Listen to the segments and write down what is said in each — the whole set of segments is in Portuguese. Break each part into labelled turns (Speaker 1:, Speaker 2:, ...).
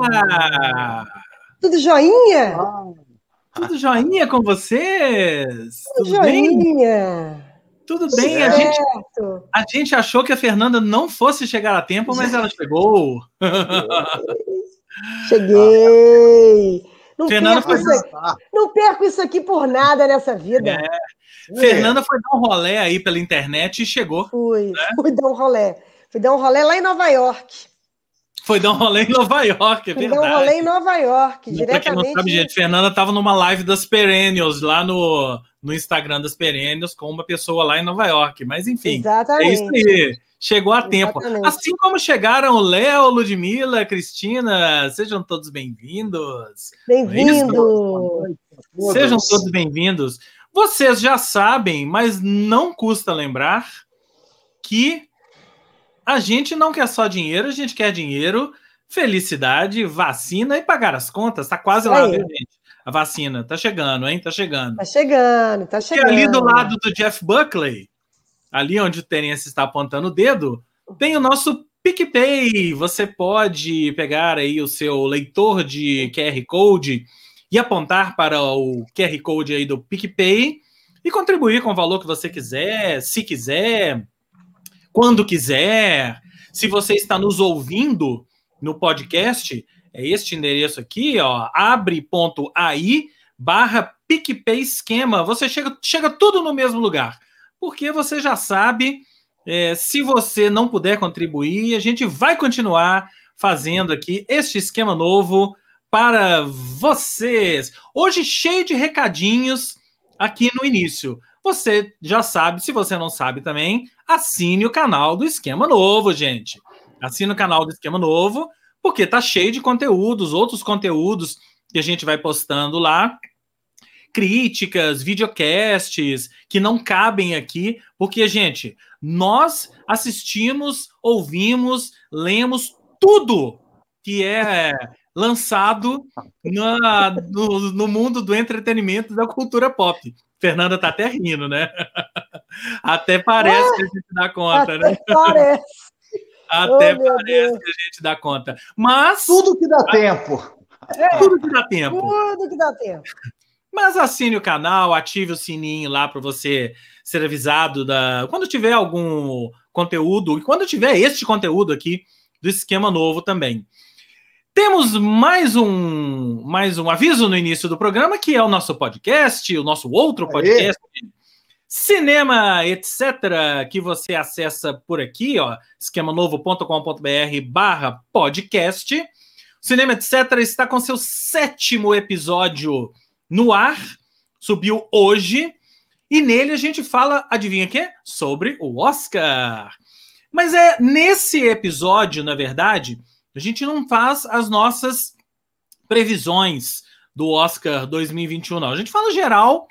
Speaker 1: Olá!
Speaker 2: Tudo joinha?
Speaker 1: Tudo joinha com vocês?
Speaker 2: Tudo, Tudo joinha.
Speaker 1: Bem? Tudo bem, a gente, a gente achou que a Fernanda não fosse chegar a tempo, mas ela chegou.
Speaker 2: Cheguei. Não, Fernanda perco foi... aqui, não perco isso aqui por nada nessa vida. É.
Speaker 1: Fernanda foi dar um rolé aí pela internet e chegou.
Speaker 2: Fui, né? fui dar um rolé. Fui dar um rolé lá em Nova York.
Speaker 1: Foi dar um rolê em Nova York, é Foi verdade.
Speaker 2: dar um rolê em Nova York, diretamente. Pra quem não sabe,
Speaker 1: gente, Fernanda estava numa live das Perennials lá no, no Instagram das Perennials com uma pessoa lá em Nova York. Mas enfim,
Speaker 2: Exatamente. é
Speaker 1: isso aí. Chegou a tempo. Assim como chegaram o Léo, Ludmilla, Cristina, sejam todos bem-vindos.
Speaker 2: Bem-vindos.
Speaker 1: Sejam todos bem-vindos. Vocês já sabem, mas não custa lembrar que a gente não quer só dinheiro, a gente quer dinheiro, felicidade, vacina e pagar as contas. Tá quase lá, gente? A vacina tá chegando, hein? Tá chegando.
Speaker 2: Tá chegando, tá chegando.
Speaker 1: E ali do lado do Jeff Buckley, ali onde o Terence está apontando o dedo, tem o nosso PicPay. Você pode pegar aí o seu leitor de QR Code e apontar para o QR Code aí do PicPay e contribuir com o valor que você quiser, se quiser quando quiser. Se você está nos ouvindo no podcast, é este endereço aqui, ó, abre.ai barra PicPay Esquema. Você chega, chega tudo no mesmo lugar. Porque você já sabe, é, se você não puder contribuir, a gente vai continuar fazendo aqui este esquema novo para vocês. Hoje cheio de recadinhos aqui no início. Você já sabe, se você não sabe também, assine o canal do Esquema Novo, gente. Assine o canal do Esquema Novo, porque tá cheio de conteúdos, outros conteúdos que a gente vai postando lá. Críticas, videocasts que não cabem aqui, porque, gente, nós assistimos, ouvimos, lemos tudo que é lançado na, no, no mundo do entretenimento da cultura pop. Fernanda tá até rindo, né? Até parece ah, que a gente dá conta,
Speaker 2: né? Parece.
Speaker 1: Até oh, parece que a gente dá conta. Mas.
Speaker 3: Tudo que dá a... tempo.
Speaker 1: É, tudo que dá tempo.
Speaker 2: Tudo que dá tempo.
Speaker 1: Mas assine o canal, ative o sininho lá para você ser avisado da quando tiver algum conteúdo e quando tiver este conteúdo aqui do esquema novo também. Temos mais um, mais um aviso no início do programa, que é o nosso podcast, o nosso outro podcast, Aê. Cinema, etc., que você acessa por aqui, ó, esquemanovo.com.br barra podcast. Cinema, etc., está com seu sétimo episódio no ar, subiu hoje, e nele a gente fala, adivinha o quê? Sobre o Oscar. Mas é nesse episódio, na verdade, a gente não faz as nossas previsões do Oscar 2021, não. A gente fala geral,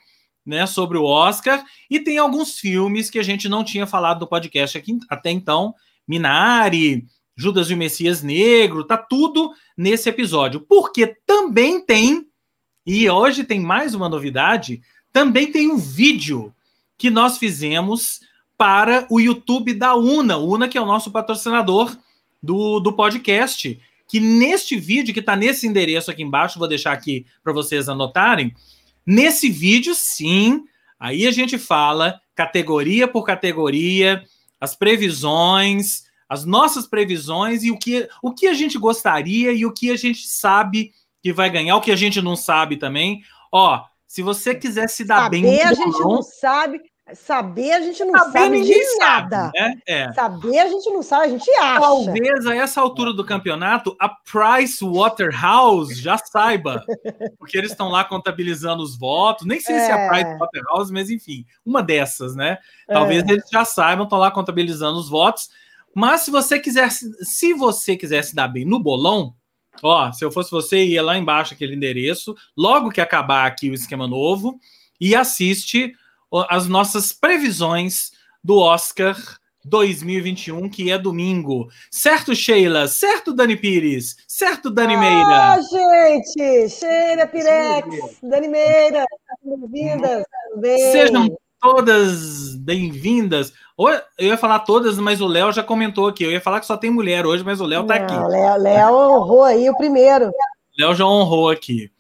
Speaker 1: né, sobre o Oscar e tem alguns filmes que a gente não tinha falado no podcast aqui até então, Minari, Judas e o Messias Negro, tá tudo nesse episódio. Porque também tem e hoje tem mais uma novidade, também tem um vídeo que nós fizemos para o YouTube da Una, Una que é o nosso patrocinador do, do podcast, que neste vídeo, que está nesse endereço aqui embaixo, vou deixar aqui para vocês anotarem. Nesse vídeo, sim, aí a gente fala categoria por categoria, as previsões, as nossas previsões e o que, o que a gente gostaria e o que a gente sabe que vai ganhar, o que a gente não sabe também. Ó, se você quiser se dar
Speaker 2: Saber,
Speaker 1: bem.
Speaker 2: a gente não sabe. Saber a gente não Saber, sabe de nada.
Speaker 1: Sabe, né? é.
Speaker 2: Saber a gente não sabe, a gente acha.
Speaker 1: Talvez a essa altura do campeonato a Price Waterhouse já saiba, porque eles estão lá contabilizando os votos. Nem sei é. se é a Price Waterhouse, mas enfim, uma dessas, né? Talvez é. eles já saibam, estão lá contabilizando os votos. Mas se você quiser, se você quiser se dar bem no bolão, ó, se eu fosse você, ia lá embaixo aquele endereço, logo que acabar aqui o esquema novo, e assiste as nossas previsões do Oscar 2021, que é domingo. Certo, Sheila? Certo, Dani Pires? Certo, Dani Meira?
Speaker 2: Ah, gente! Sheila Pirex, Dani Meira, bem-vindas.
Speaker 1: Sejam todas bem-vindas. Eu ia falar todas, mas o Léo já comentou aqui. Eu ia falar que só tem mulher hoje, mas o Léo tá aqui.
Speaker 2: Léo, Léo honrou aí o primeiro.
Speaker 1: Léo já honrou aqui.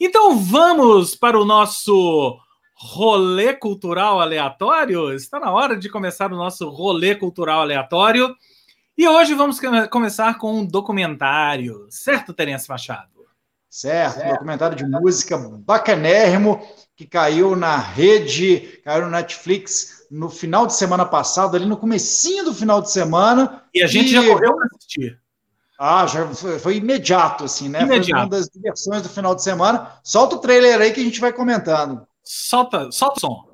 Speaker 1: Então vamos para o nosso rolê cultural aleatório. Está na hora de começar o nosso rolê cultural aleatório. E hoje vamos começar com um documentário, certo, Terence Machado?
Speaker 3: Certo, certo. documentário de música bacanérrimo que caiu na rede, caiu no Netflix no final de semana passado, ali no comecinho do final de semana.
Speaker 1: E a gente e... já correu para assistir.
Speaker 3: Ah, já foi, foi, imediato, assim, né? Imediato. Foi uma das diversões do final de semana. Solta o trailer aí que a gente vai comentando.
Speaker 1: Solta, solta o som.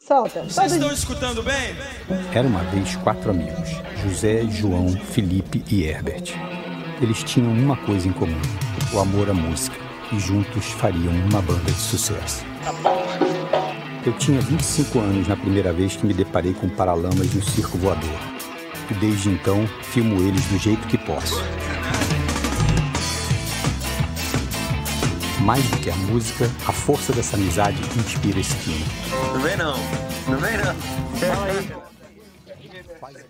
Speaker 2: Solta.
Speaker 4: Vocês estão escutando bem?
Speaker 5: Era uma vez quatro amigos: José, João, Felipe e Herbert. Eles tinham uma coisa em comum: o amor à música, e juntos fariam uma banda de sucesso. Eu tinha 25 anos na primeira vez que me deparei com paralamas no circo voador. E desde então, filmo eles do jeito que posso. Mais do que a música, a força dessa amizade inspira esse filme.
Speaker 4: Não vem não, não vem não.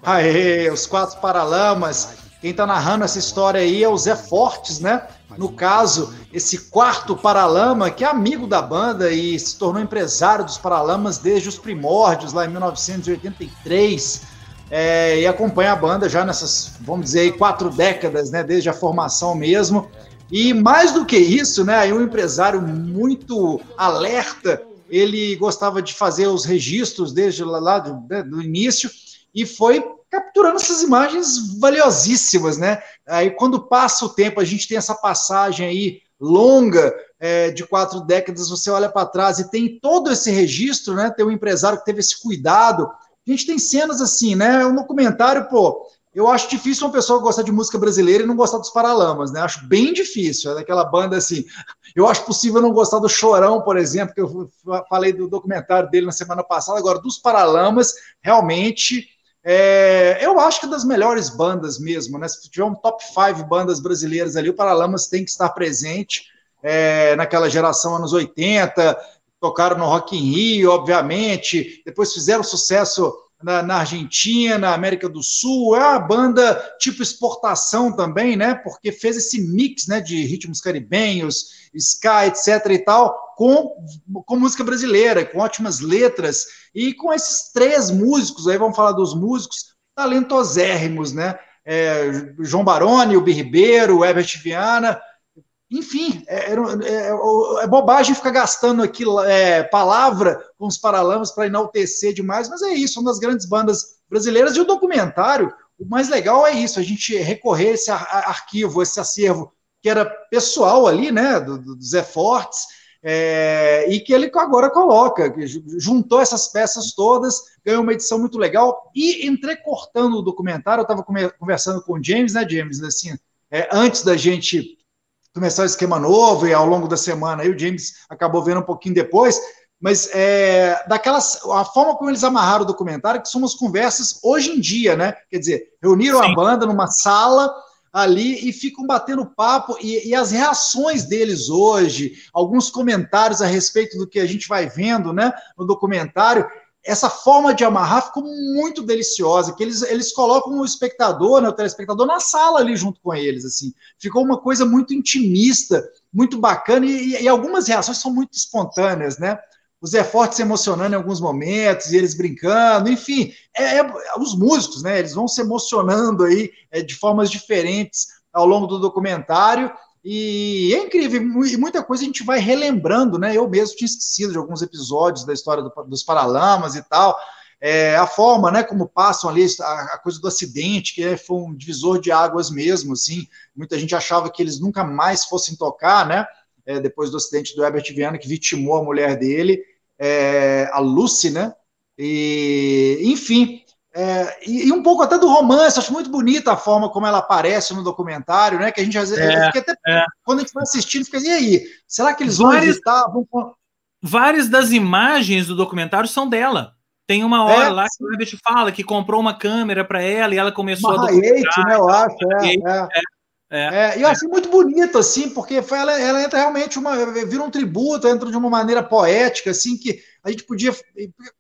Speaker 3: Aê, os quatro paralamas. Quem está narrando essa história aí é o Zé Fortes, né? No caso, esse quarto Paralama, que é amigo da banda e se tornou empresário dos Paralamas desde os primórdios, lá em 1983, é, e acompanha a banda já nessas, vamos dizer, quatro décadas, né? Desde a formação mesmo. E mais do que isso, né, um empresário muito alerta, ele gostava de fazer os registros desde lá do, né, do início e foi capturando essas imagens valiosíssimas, né? Aí quando passa o tempo, a gente tem essa passagem aí longa é, de quatro décadas, você olha para trás e tem todo esse registro, né? Tem um empresário que teve esse cuidado. A gente tem cenas assim, né? Um documentário, pô, eu acho difícil uma pessoa gostar de música brasileira e não gostar dos Paralamas, né? Acho bem difícil. É daquela banda assim. Eu acho possível não gostar do Chorão, por exemplo, que eu falei do documentário dele na semana passada. Agora, dos Paralamas, realmente. É, eu acho que é das melhores bandas mesmo, né? Se tiver um top 5 bandas brasileiras ali, o Paralamas tem que estar presente é, naquela geração anos 80, tocaram no Rock in Rio, obviamente, depois fizeram sucesso na, na, Argentina, América do Sul, é uma banda tipo exportação também, né? Porque fez esse mix né, de ritmos caribenhos, ska, etc. e tal, com, com música brasileira, com ótimas letras, e com esses três músicos, aí vamos falar dos músicos talentosérrimos, né? É, João Baroni, o Ribeiro, o Herbert Viana, enfim, é, é, é, bobagem ficar gastando aqui é, palavra com os paralamas para enaltecer demais, mas é isso, uma das grandes bandas brasileiras. E o documentário, o mais legal é isso, a gente recorrer esse arquivo, esse acervo que era pessoal ali, né, do, do Zé Fortes, é, e que ele agora coloca, juntou essas peças todas, ganhou uma edição muito legal, e entrecortando o documentário, eu estava conversando com o James, né, James, assim, é, antes da gente começar o esquema novo e ao longo da semana aí o James acabou vendo um pouquinho depois, mas é, daquelas a forma como eles amarraram o documentário que são umas conversas hoje em dia, né? Quer dizer, reuniram Sim. a banda numa sala ali e ficam batendo papo e, e, as reações deles hoje, alguns comentários a respeito do que a gente vai vendo, né, no documentário, essa forma de amarrar ficou muito deliciosa, que eles, eles colocam o espectador, né, o telespectador na sala ali junto com eles, assim. Ficou uma coisa muito intimista, muito bacana, e, e algumas reações são muito espontâneas, né? O Zé Forte se emocionando em alguns momentos, e eles brincando, enfim, é, é, os músicos, né? Eles vão se emocionando aí é, de formas diferentes ao longo do documentário, e é incrível, e muita coisa a gente vai relembrando, né? Eu mesmo tinha esquecido de alguns episódios da história do, dos Paralamas e tal. É, a forma, né, como passam ali a, a, coisa do acidente, que foi um divisor de águas mesmo, assim. Muita gente achava que eles nunca mais fossem tocar, né? É, depois do acidente do Herbert Viana, que vitimou a mulher dele, é, a Lucy, né? E, enfim, é, e, e, um pouco até do romance, acho muito bonita a forma como ela aparece no documentário, né? Que a gente às vezes, é, até, é. quando a gente vai assistindo, fica, e aí? Será que eles várias, vão Vão...
Speaker 1: Várias das imagens do documentário são dela. Tem uma hora é, lá que o Herbert fala que comprou uma câmera para ela e ela começou
Speaker 3: uma a documentar. né, eu acho. É, é. É, é, eu achei muito bonito, assim, porque foi, ela, ela entra realmente uma. vira um tributo, entra de uma maneira poética, assim, que a gente podia.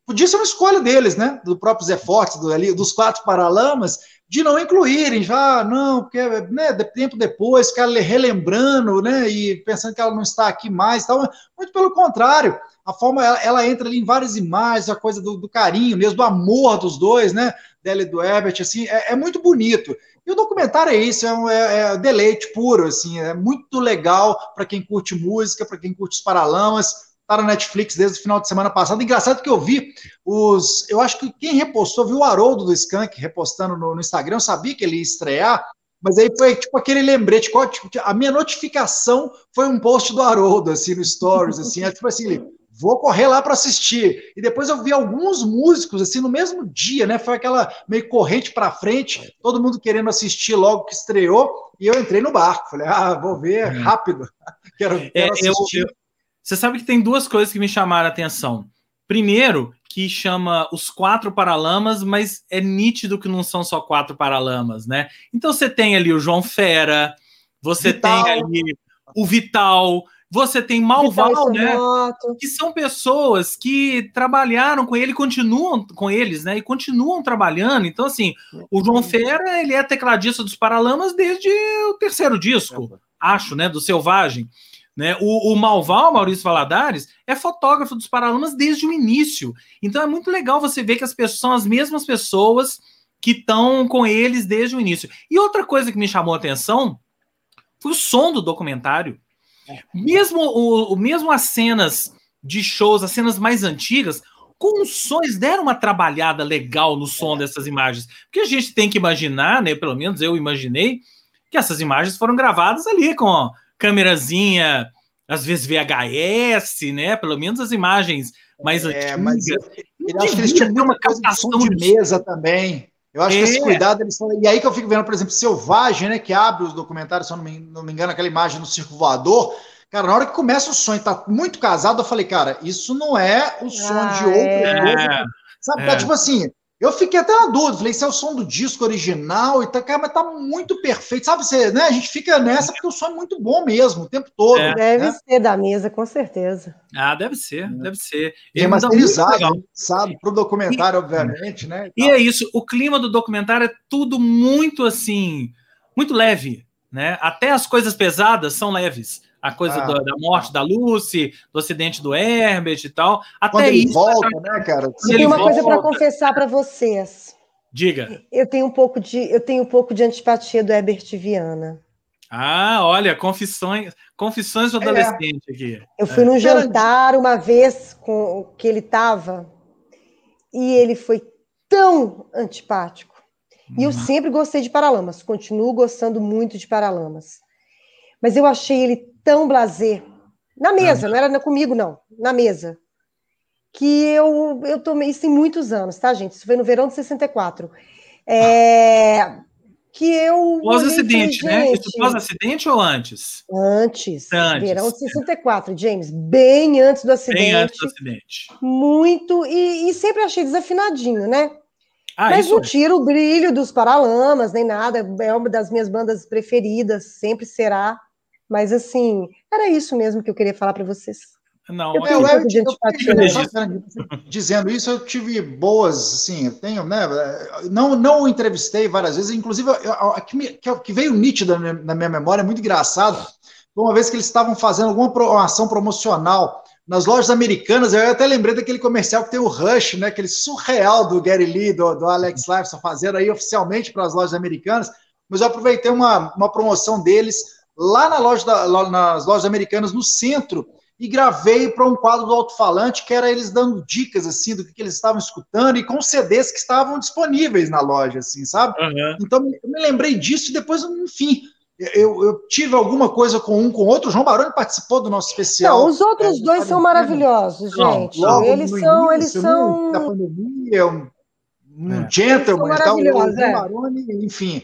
Speaker 3: Podia ser uma escolha deles, né? Do próprio Zé Forte, do, ali, dos quatro paralamas, de não incluírem, já, ah, não, porque né, tempo depois, ficar relembrando, né? E pensando que ela não está aqui mais tal. Muito pelo contrário, a forma, ela, ela entra ali em várias imagens, a coisa do, do carinho, mesmo do amor dos dois, né? Dela e do Herbert, assim, é, é muito bonito. E o documentário é isso, é, um, é, é deleite puro, assim, é muito legal para quem curte música, para quem curte os paralamas. Está na Netflix desde o final de semana passado. Engraçado que eu vi os. Eu acho que quem repostou, viu o Haroldo do Skank repostando no, no Instagram. Eu sabia que ele ia estrear, mas aí foi tipo aquele lembrete. Tipo, a minha notificação foi um post do Haroldo, assim, no Stories, assim. É tipo assim, vou correr lá para assistir. E depois eu vi alguns músicos, assim, no mesmo dia, né? Foi aquela meio corrente para frente, todo mundo querendo assistir logo que estreou, e eu entrei no barco. Falei, ah, vou ver uhum. rápido. quero,
Speaker 1: é, quero assistir. Eu, eu, você sabe que tem duas coisas que me chamaram a atenção. Primeiro, que chama os quatro paralamas, mas é nítido que não são só quatro paralamas, né? Então você tem ali o João Fera, você Vital. tem ali o Vital, você tem Malval, né? Que são pessoas que trabalharam com ele, continuam com eles, né? E continuam trabalhando. Então, assim, o João Fera, ele é tecladista dos Paralamas desde o terceiro disco, acho, né? Do Selvagem. Né? O, o Malval, Maurício Valadares, é fotógrafo dos Paralamas desde o início. Então é muito legal você ver que as pessoas são as mesmas pessoas que estão com eles desde o início. E outra coisa que me chamou a atenção foi o som do documentário. Mesmo, o, mesmo as cenas de shows, as cenas mais antigas, com os sons deram uma trabalhada legal no som é. dessas imagens. Porque a gente tem que imaginar, né? Pelo menos eu imaginei, que essas imagens foram gravadas ali com câmerazinha, às vezes VHS, né? Pelo menos as imagens mais é, antigas. Mas eu,
Speaker 3: eu acho que eles tinham uma captação de, de mesa também. Eu acho é. que esse é. cuidado eles estão. E aí que eu fico vendo, por exemplo, Selvagem, né? Que abre os documentários, se eu não me, não me engano, aquela imagem no circo voador. Cara, na hora que começa o sonho, tá muito casado, eu falei, cara, isso não é o som ah, de outro. É. Sabe? É. Tá, tipo assim, eu fiquei até na dúvida, falei, esse é o som do disco original e tá, cara, mas tá muito perfeito. Sabe, você, né? A gente fica nessa porque o som é muito bom mesmo, o tempo todo. É.
Speaker 2: Deve né? ser da mesa, com certeza.
Speaker 1: Ah, deve ser, é. deve ser.
Speaker 3: E é masterizado, sabe, pro documentário, e, obviamente, né?
Speaker 1: E, e é isso, o clima do documentário é tudo muito assim, muito leve, né? Até as coisas pesadas são leves a coisa ah, do, da morte da Lucy, do acidente do Herbert e tal. Até
Speaker 3: ele isso. Volta, né, cara?
Speaker 2: Eu tenho uma volta... coisa para confessar para vocês.
Speaker 1: Diga.
Speaker 2: Eu tenho um pouco de, eu tenho um pouco de antipatia do Herbert Viana.
Speaker 1: Ah, olha, confissões, confissões do é. adolescente é. aqui.
Speaker 2: Eu fui é. num jantar uma vez com que ele estava e ele foi tão antipático. Hum. E eu uhum. sempre gostei de Paralamas, continuo gostando muito de Paralamas. Mas eu achei ele tão blazer. Na mesa, ah, não era comigo, não. Na mesa. Que eu, eu tomei isso em muitos anos, tá, gente? Isso foi no verão de 64. É, que eu.
Speaker 1: Pós-acidente, né? Isso pós-acidente ou antes?
Speaker 2: Antes. Antes. Verão de 64, James. Bem antes do acidente. Bem antes do acidente. Muito. E, e sempre achei desafinadinho, né? Ah, Mas não é. tira o brilho dos Paralamas, nem nada. É uma das minhas bandas preferidas, sempre será. Mas assim, era isso mesmo que eu queria falar para vocês.
Speaker 3: Não, eu, eu, um eu, eu, dizendo isso, eu tive boas, assim, eu tenho, né? Não, não entrevistei várias vezes, inclusive a que, me, que veio nítida na minha memória, é muito engraçado. Uma vez que eles estavam fazendo alguma ação promocional nas lojas americanas, eu até lembrei daquele comercial que tem o Rush, né? Aquele surreal do Gary Lee, do, do Alex Lifeson fazendo aí oficialmente para as lojas americanas. Mas eu aproveitei uma, uma promoção deles lá na loja da, lá nas lojas americanas no centro e gravei para um quadro do alto-falante que era eles dando dicas assim do que, que, eles estavam escutando e com CDs que estavam disponíveis na loja, assim, sabe? Uhum. Então eu me lembrei disso e depois, enfim, eu, eu, tive alguma coisa com um com outro. O João Baroni participou do nosso especial.
Speaker 2: Não, os outros é, dois são maravilhosos, gente. Não, eles são, eles são da
Speaker 3: pandemia, um, um é. gentleman, tal, o João é. Baroni, enfim.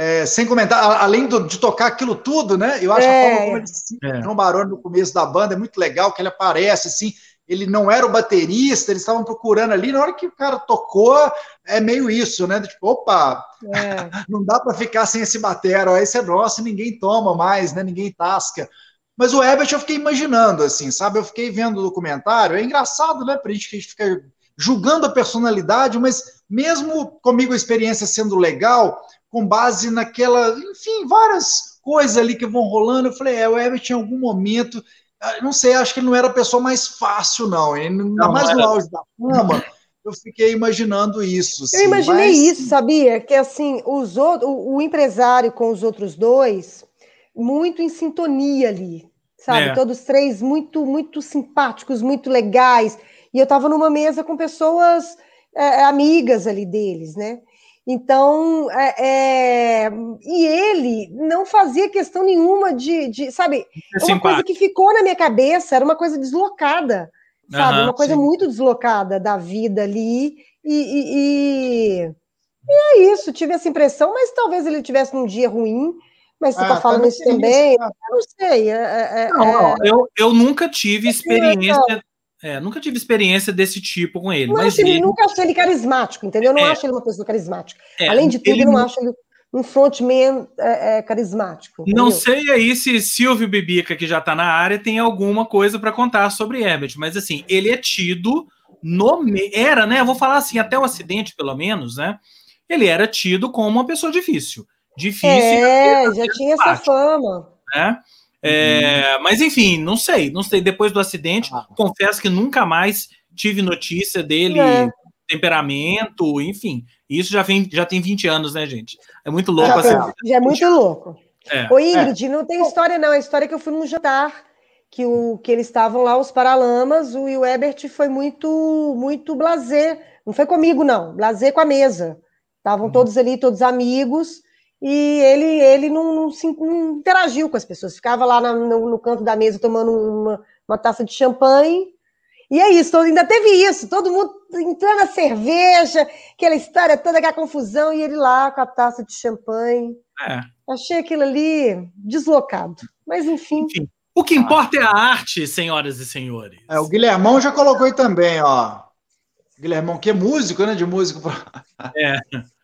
Speaker 3: É, sem comentar, além do, de tocar aquilo tudo, né? Eu acho é, a forma como ele se é. João Baroni no começo da banda é muito legal, que ele aparece assim, ele não era o baterista, eles estavam procurando ali. Na hora que o cara tocou, é meio isso, né? Tipo, opa, é. não dá para ficar sem esse batero, esse é nosso, ninguém toma mais, né? Ninguém tasca. Mas o Herbert eu fiquei imaginando, assim, sabe? Eu fiquei vendo o documentário. É engraçado, né? Pra gente que a gente fica julgando a personalidade, mas mesmo comigo a experiência sendo legal, com base naquela, enfim, várias coisas ali que vão rolando, eu falei, é, o Herbert em algum momento, ah, não sei, acho que ele não era a pessoa mais fácil, não. Ainda não, mais no auge da fama, eu fiquei imaginando isso.
Speaker 2: Assim, eu imaginei mas... isso, sabia? Que assim, os outros, o, o empresário com os outros dois muito em sintonia ali, sabe? É. Todos três muito, muito simpáticos, muito legais. E eu estava numa mesa com pessoas é, é, amigas ali deles, né? Então, é, é, e ele não fazia questão nenhuma de, de sabe, é uma coisa que ficou na minha cabeça, era uma coisa deslocada, sabe, uhum, uma coisa sim. muito deslocada da vida ali, e, e, e, e, é isso, tive essa impressão, mas talvez ele tivesse um dia ruim, mas você está ah, falando isso também? Isso, eu não sei. É, é, é não,
Speaker 1: é... eu, eu nunca tive experiência. É, nunca tive experiência desse tipo com ele.
Speaker 2: Não
Speaker 1: mas
Speaker 2: ele... nunca achei ele carismático, entendeu? Eu não acho ele uma pessoa carismática. Além de tudo, ele... eu não acho ele um frontman é, é, carismático.
Speaker 1: Entendeu? Não sei aí se Silvio Bibica, que já está na área, tem alguma coisa para contar sobre Herbert, mas assim, ele é tido no. Era, né? Vou falar assim, até o acidente, pelo menos, né? Ele era tido como uma pessoa difícil difícil.
Speaker 2: É, já tinha essa fama.
Speaker 1: Né? É, uhum. Mas enfim, não sei, não sei. Depois do acidente, ah. confesso que nunca mais tive notícia dele, é. temperamento, enfim. Isso já, vem, já tem 20 anos, né, gente? É muito louco.
Speaker 2: Já, assim, já é muito louco. É. Ô, Ingrid, é. não tem história, não. A história é que eu fui num jantar que, o, que eles estavam lá, os Paralamas, o, e o Ebert foi muito, muito blazer. Não foi comigo, não. Blazer com a mesa. Estavam uhum. todos ali, todos amigos e ele, ele não, não, se, não interagiu com as pessoas, ficava lá no, no, canto da mesa tomando uma, uma taça de champanhe. E é isso, ainda teve isso, todo mundo entrando na cerveja, aquela história toda, aquela confusão, e ele lá com a taça de champanhe. É. Achei aquilo ali deslocado. Mas enfim. enfim.
Speaker 1: O que importa é a arte, senhoras e senhores.
Speaker 3: É, o Guilhermão já colocou aí também, ó. Guilhermão, que é músico, né? De músico.
Speaker 1: É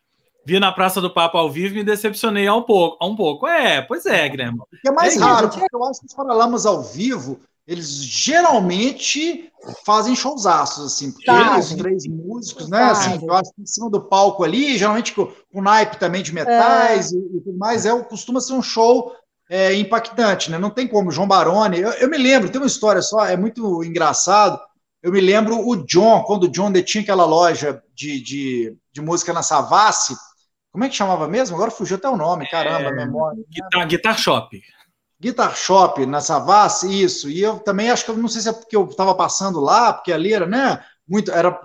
Speaker 1: vi na Praça do Papa ao vivo e me decepcionei um pouco. Um pouco. É, pois é, Grêmio. O
Speaker 3: que é mais é raro, porque eu acho que os Paralamas ao vivo, eles geralmente fazem showzaços, assim, porque tá, os três músicos, né? Tá, assim, eu acho que em cima do palco ali, geralmente com, com naipe também de metais é. e, tudo mais, é, costuma ser um show é, impactante, né? Não tem como. João Baroni, eu, eu me lembro, tem uma história só, é muito engraçado. Eu me lembro o John, quando o John tinha aquela loja de, de, de música na Savassi, como é que chamava mesmo? Agora fugiu até o nome, caramba, é, memória.
Speaker 1: Guitar, Guitar Shop.
Speaker 3: Guitar Shop, na Savassi, isso. E eu também acho que eu não sei se é porque eu estava passando lá, porque ali era, né? Muito, era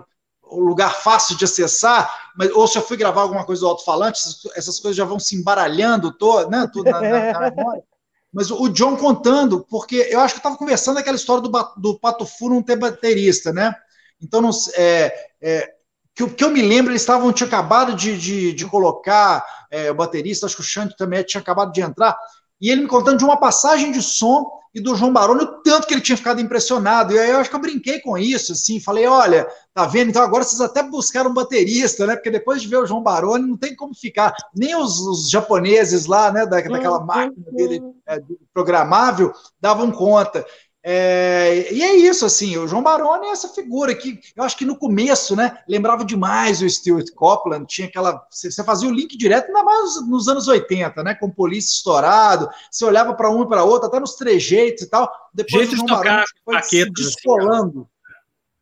Speaker 3: o lugar fácil de acessar, mas, ou se eu fui gravar alguma coisa do alto-falante, essas, essas, coisas já vão se embaralhando todo, né, tudo na, na, na memória. Mas o John contando, porque eu acho que eu estava conversando aquela história do, do Pato Fu não ter baterista, né? Então, não, é, é, que o que eu me lembro, eles estavam, tinha acabado de, de, de colocar é, o baterista, acho que o Xande também tinha acabado de entrar, e ele me contando de uma passagem de som e do João Baroni, o tanto que ele tinha ficado impressionado. E aí eu acho que eu brinquei com isso, assim, falei, olha, tá vendo? Então agora vocês até buscaram um baterista, né? Porque depois de ver o João Baroni, não tem como ficar. Nem os, os japoneses lá, né, da, daquela uhum. máquina dele é, programável, davam conta. É, e é isso, assim, o João Baroni é essa figura que eu acho que no começo, né, lembrava demais o Stuart Copeland, tinha aquela, você fazia o link direto, ainda mais nos anos 80, né, com polícia estourado, você olhava para um e para outro, até nos trejeitos e tal, depois
Speaker 1: Jeito o João de Baroni foi se
Speaker 3: assim, descolando.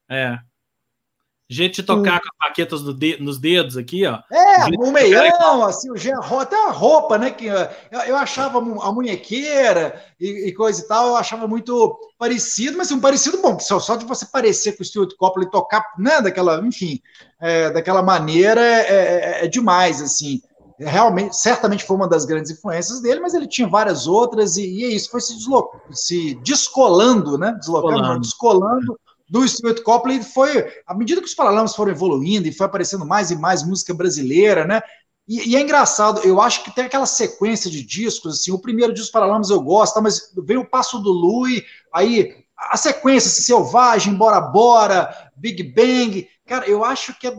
Speaker 1: Assim, é. De tocar com as paquetas de, nos dedos aqui, ó.
Speaker 3: É, o meião, assim, o até a roupa, né? Que eu, eu achava a munhequeira e, e, coisa e tal, eu achava muito parecido, mas um parecido bom, só, só de você parecer com o Stuart Copeland e tocar, né, daquela, enfim, é, daquela maneira é, é, é, demais, assim. Realmente, certamente foi uma das grandes influências dele, mas ele tinha várias outras, e, e é isso, foi se, se descolando, né? Deslocando, descolando do Stuart Copeland foi, à medida que os Paralamas foram evoluindo e foi aparecendo mais e mais música brasileira, né? E, e, é engraçado, eu acho que tem aquela sequência de discos, assim, o primeiro disco Paralamas eu gosto, mas veio o Passo do Lui, aí a sequência, assim, Selvagem, Bora Bora, Big Bang, cara, eu acho que é,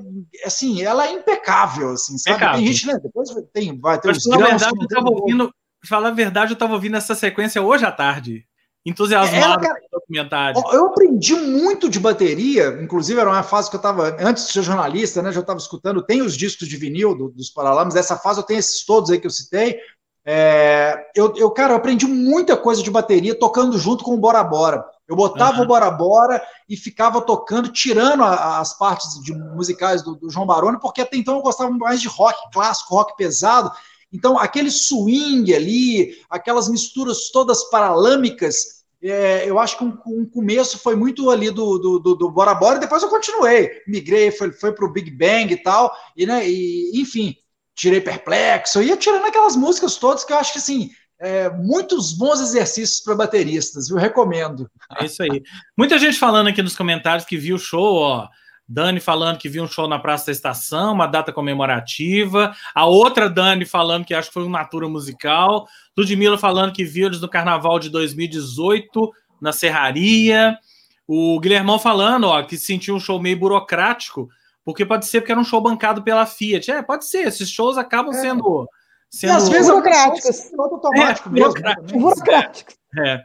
Speaker 3: assim, ela é impecável, assim, sabe? Impecável. Tem gente, né? Depois tem, vai ter os
Speaker 1: Na verdade, eu tava ouvindo, falar a verdade, eu tava ouvindo essa sequência hoje à tarde. Entusiasmado
Speaker 3: ela, documentário. Eu aprendi muito de bateria, inclusive era uma fase que eu estava, antes de ser jornalista, né? Já estava escutando, tem os discos de vinil do, dos Paralamas, dessa fase eu tenho esses todos aí que eu citei. É, eu, eu, cara, eu aprendi muita coisa de bateria tocando junto com o Bora Bora. Eu botava uhum. o Bora Bora e ficava tocando, tirando a, as partes de musicais do, do, João Baroni, porque até então eu gostava mais de rock clássico, rock pesado. Então, aquele swing ali, aquelas misturas todas paralâmicas, é, eu acho que um, um, começo foi muito ali do, do, do, do, Bora Bora, e depois eu continuei. Migrei, foi, foi para o Big Bang e tal, e, né, e enfim, tirei perplexo, ia tirando aquelas músicas todas que eu acho que assim é, muitos bons exercícios para bateristas, eu recomendo.
Speaker 1: É isso aí. Muita gente falando aqui nos comentários que viu o show, ó. Dani falando que viu um show na Praça da Estação, uma data comemorativa. A outra Dani falando que acho que foi uma natura musical. Ludmilla falando que viu eles no Carnaval de 2018, na Serraria. O Guilhermão falando ó, que sentiu um show meio burocrático, porque pode ser porque era um show bancado pela Fiat. É, pode ser. Esses shows acabam é. sendo
Speaker 2: Sendo... E às vezes burocráticos.
Speaker 3: automático é, mesmo.
Speaker 2: Burocráticos.
Speaker 1: É.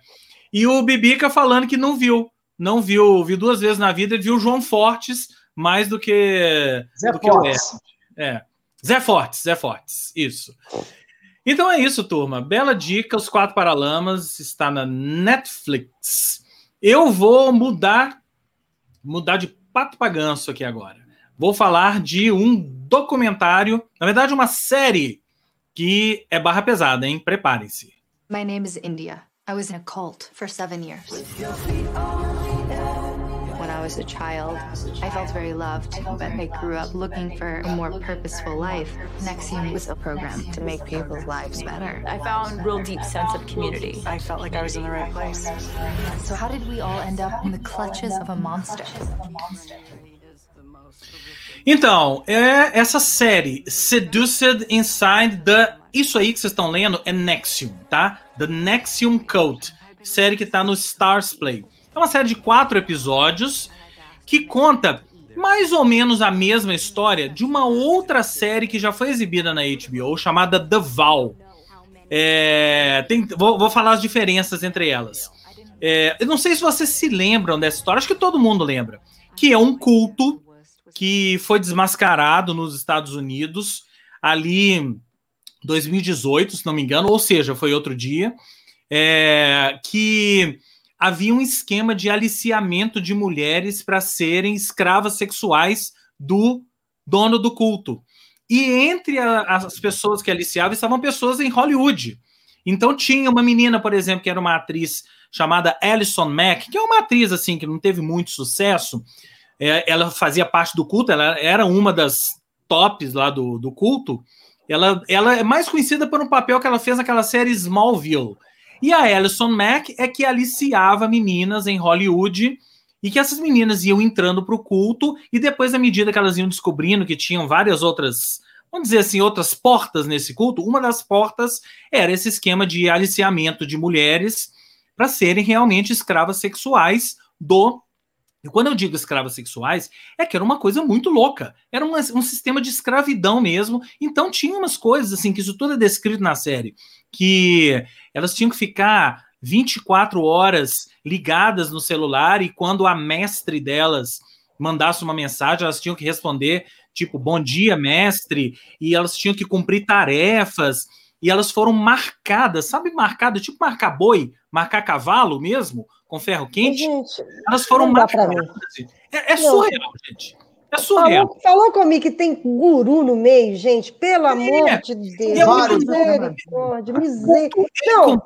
Speaker 1: E o Bibica falando que não viu. Não viu, viu duas vezes na vida, viu João Fortes mais do que,
Speaker 3: Zé
Speaker 1: do
Speaker 3: Fortes.
Speaker 1: Que é. Zé Fortes, Zé Fortes, isso. Então é isso, turma. Bela dica, Os Quatro Paralamas está na Netflix. Eu vou mudar, mudar de pato para ganso aqui agora. Vou falar de um documentário, na verdade, uma série que é barra pesada, hein? Preparem-se.
Speaker 6: My name is India. I was in a cult for seven years. Was a child, I felt very loved, but I grew up looking for a more purposeful life. NXIVM was a program to make people's lives better.
Speaker 7: I found real deep sense of community. I felt like I was in the right place.
Speaker 6: So how did we all end up in the clutches of a monster?
Speaker 1: Então, é essa série, Seduced Inside the. Isso aí que vocês estão lendo é Nexium, tá? The Nexium Cult. Série que tá no Stars Play. É uma série de quatro episódios que conta mais ou menos a mesma história de uma outra série que já foi exibida na HBO, chamada The Val. É, tem, vou, vou, falar as diferenças entre elas. É, eu não sei se vocês se lembram dessa história, acho que todo mundo lembra. Que é um culto que foi desmascarado nos Estados Unidos ali em 2018, se não me engano, ou seja, foi outro dia, é, que havia um esquema de aliciamento de mulheres para serem escravas sexuais do dono do culto. E entre a, as pessoas que aliciavam estavam pessoas em Hollywood. Então tinha uma menina, por exemplo, que era uma atriz chamada Alison Mack, que é uma atriz assim que não teve muito sucesso, é, ela fazia parte do culto, ela era uma das tops lá do, do culto. Ela, ela é mais conhecida por um papel que ela fez naquela série Smallville. E a Alison Mack é que aliciava meninas em Hollywood e que essas meninas iam entrando para o culto e depois, à medida que elas iam descobrindo que tinham várias outras, vamos dizer assim, outras portas nesse culto, uma das portas era esse esquema de aliciamento de mulheres para serem realmente escravas sexuais do e quando eu digo escravas sexuais, é que era uma coisa muito louca. Era um, um sistema de escravidão mesmo. Então tinha umas coisas, assim, que isso tudo é descrito na série, que elas tinham que ficar 24 horas ligadas no celular e quando a mestre delas mandasse uma mensagem, elas tinham que responder, tipo, bom dia, mestre, e elas tinham que cumprir tarefas, e elas foram marcadas, sabe marcadas, tipo marcar boi, marcar cavalo mesmo, com ferro quente, gente, elas foram marcadas. É, é surreal, gente. É surreal.
Speaker 2: Falou, falou, comigo que tem guru no meio, gente. Pelo é, amor de Deus. É misericórdia, misericórdia. Não,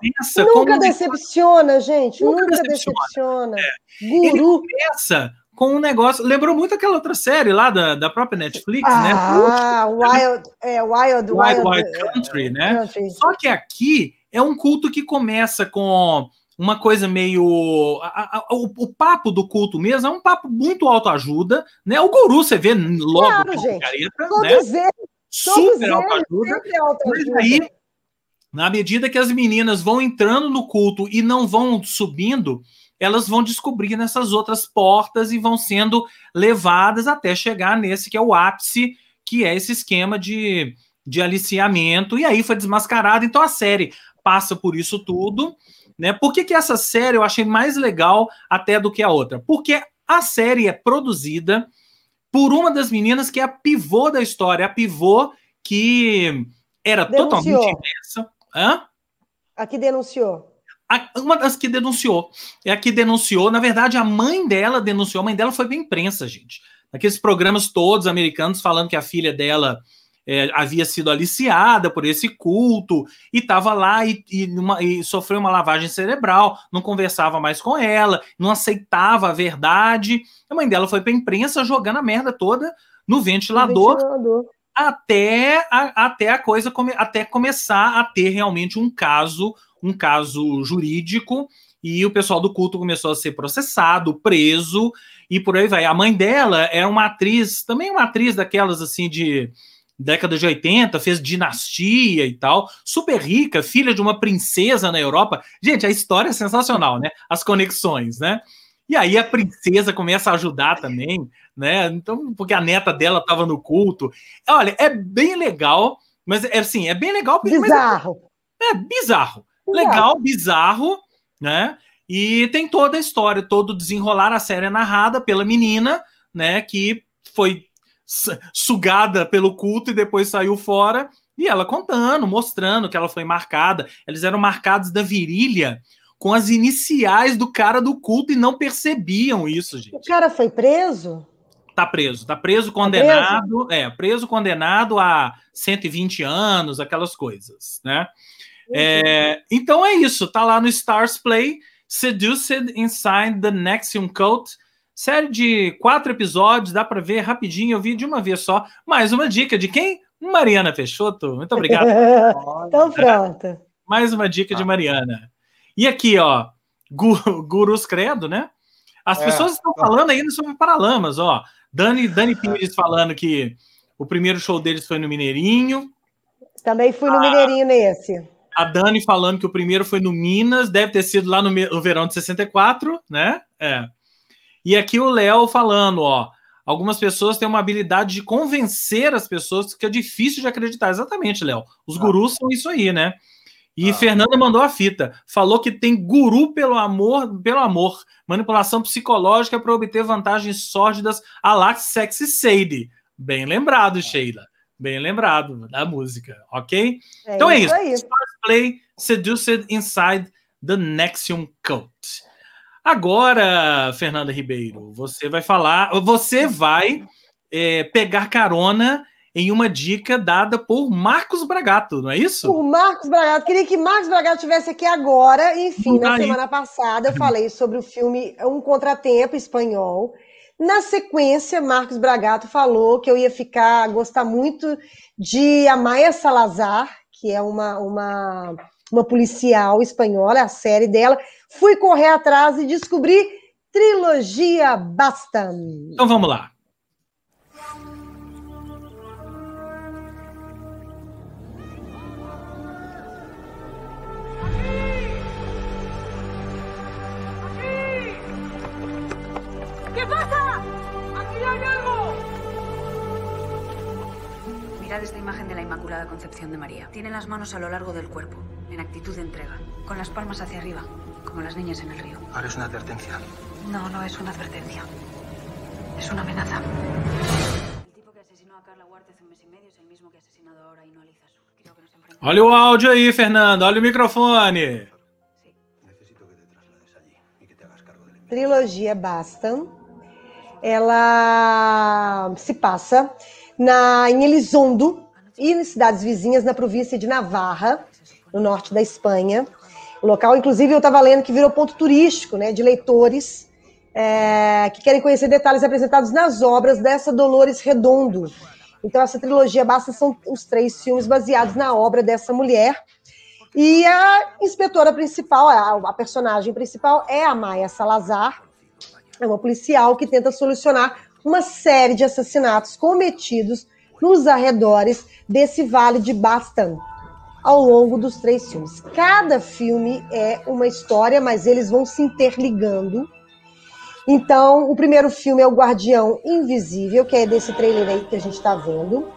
Speaker 2: nunca decepciona, gente. Nunca, nunca decepciona. decepciona.
Speaker 1: É. Guru. Ele começa com um negócio. Lembrou muito aquela outra série lá da, da própria Netflix,
Speaker 2: ah,
Speaker 1: né?
Speaker 2: Ah, Wild, é, Wild, Wild,
Speaker 1: Wild, Wild Country, né? Country. Só que aqui é um culto que começa com uma coisa meio. A, a, o, o, papo do culto mesmo é um papo muito autoajuda, né? O guru você vê logo
Speaker 2: claro, gente. careta,
Speaker 1: né? Eles, Super autoajuda. Mas aí, na medida que as meninas vão entrando no culto e não vão subindo, elas vão descobrindo essas outras portas e vão sendo levadas até chegar nesse que é o ápice, que é esse esquema de, de aliciamento, e aí foi desmascarado. Então a série passa por isso tudo. Né? Por que, que essa série eu achei mais legal até do que a outra? Porque a série é produzida por uma das meninas que é a pivô da história, a pivô que era denunciou. totalmente imensa. Hã?
Speaker 2: A que denunciou.
Speaker 1: A, uma das que denunciou. É a que denunciou. Na verdade, a mãe dela denunciou. A mãe dela foi pra imprensa, gente. Aqueles programas todos americanos falando que a filha dela é, havia sido aliciada por esse culto e estava lá e, e, uma, e, sofreu uma lavagem cerebral, não conversava mais com ela, não aceitava a verdade. A mãe dela foi para a imprensa jogando a merda toda no ventilador, no ventilador. até a, até a coisa come, até começar a ter realmente um caso um caso jurídico e o pessoal do culto começou a ser processado, preso e por aí vai. A mãe dela é uma atriz, também uma atriz daquelas assim de década de 80, fez dinastia e tal, super rica, filha de uma princesa na Europa. Gente, a história é sensacional, né? As conexões, né? E aí a princesa começa a ajudar também, né? Então, porque a neta dela estava no culto. Olha, é bem legal, mas é assim, é bem legal.
Speaker 2: Bizarro.
Speaker 1: É, é bizarro. Legal, bizarro, né? E tem toda a história, todo desenrolar, a série é narrada pela menina, né? Que foi sugada pelo culto e depois saiu fora. E ela contando, mostrando que ela foi marcada. Eles eram marcados da virilha com as iniciais do cara do culto e não percebiam isso, gente. O
Speaker 2: cara foi preso?
Speaker 1: Tá preso, tá preso, condenado, tá preso? é, preso, condenado a 120 anos, aquelas coisas, né? É, então é isso, tá lá no Stars Play, Seduced Inside the Nexium Cult, série de quatro episódios, dá para ver rapidinho, eu vi de uma vez só. Mais uma dica de quem? Mariana Peixoto, muito obrigado.
Speaker 2: então pronto.
Speaker 1: Mais uma dica de Mariana. E aqui, ó, Gurus Credo, né? As é. pessoas estão falando ainda sobre Paralamas, ó. Dani, Dani Pires falando que o primeiro show deles foi no Mineirinho.
Speaker 2: Também fui no ah, Mineirinho nesse.
Speaker 1: A Dani falando que o primeiro foi no Minas, deve ter sido lá no, no verão de 64, né? É. E aqui o Léo falando, ó. Algumas pessoas têm uma habilidade de convencer as pessoas que é difícil de acreditar. Exatamente, Léo. Os ah. gurus são isso aí, né? E ah. Fernanda mandou a fita. Falou que tem guru pelo amor, pelo amor, manipulação psicológica para obter vantagens sórdidas a la sexy Sadie. Bem lembrado, Sheila. Bem lembrado da música, ok? É então é isso. isso. Play Seduced Inside the Nexium Cult. Agora, Fernanda Ribeiro, você vai falar, você vai é, pegar carona em uma dica dada por Marcos Bragato, não é isso?
Speaker 2: Por Marcos Bragato. Queria que Marcos Bragato estivesse aqui agora. Enfim, na semana passada eu falei sobre o filme Um Contratempo espanhol. Na sequência, Marcos Bragato falou que eu ia ficar, gostar muito de Amaya Salazar, que é uma, uma, uma policial espanhola, a série dela. Fui correr atrás e descobri Trilogia Basta.
Speaker 1: Então vamos lá.
Speaker 8: Mirad esta imagen de la Inmaculada Concepción de María. Tiene las manos a lo largo del cuerpo, en actitud de entrega, con las palmas hacia arriba, como las niñas en el río.
Speaker 9: Ahora es una advertencia.
Speaker 8: No, no es una advertencia. Es una amenaza. El tipo que asesinó a Carla Huarte hace un mes y medio es el mismo que ha asesinado ahora a Inoa Sur. Creo que nos enfrentamos...
Speaker 1: Olha o áudio aí, Fernando. Olha o microfone.
Speaker 2: Trilogia Basta. Ela se passa na, em Elizondo e em cidades vizinhas na província de Navarra, no norte da Espanha. O local, inclusive, eu estava lendo que virou ponto turístico né, de leitores é, que querem conhecer detalhes apresentados nas obras dessa Dolores Redondo. Então, essa trilogia basta são os três filmes baseados na obra dessa mulher. E a inspetora principal, a, a personagem principal, é a Maia Salazar, é uma policial que tenta solucionar uma série de assassinatos cometidos nos arredores desse vale de Bastan. Ao longo dos três filmes. Cada filme é uma história, mas eles vão se interligando. Então, o primeiro filme é O Guardião Invisível, que é desse trailer aí que a gente está vendo.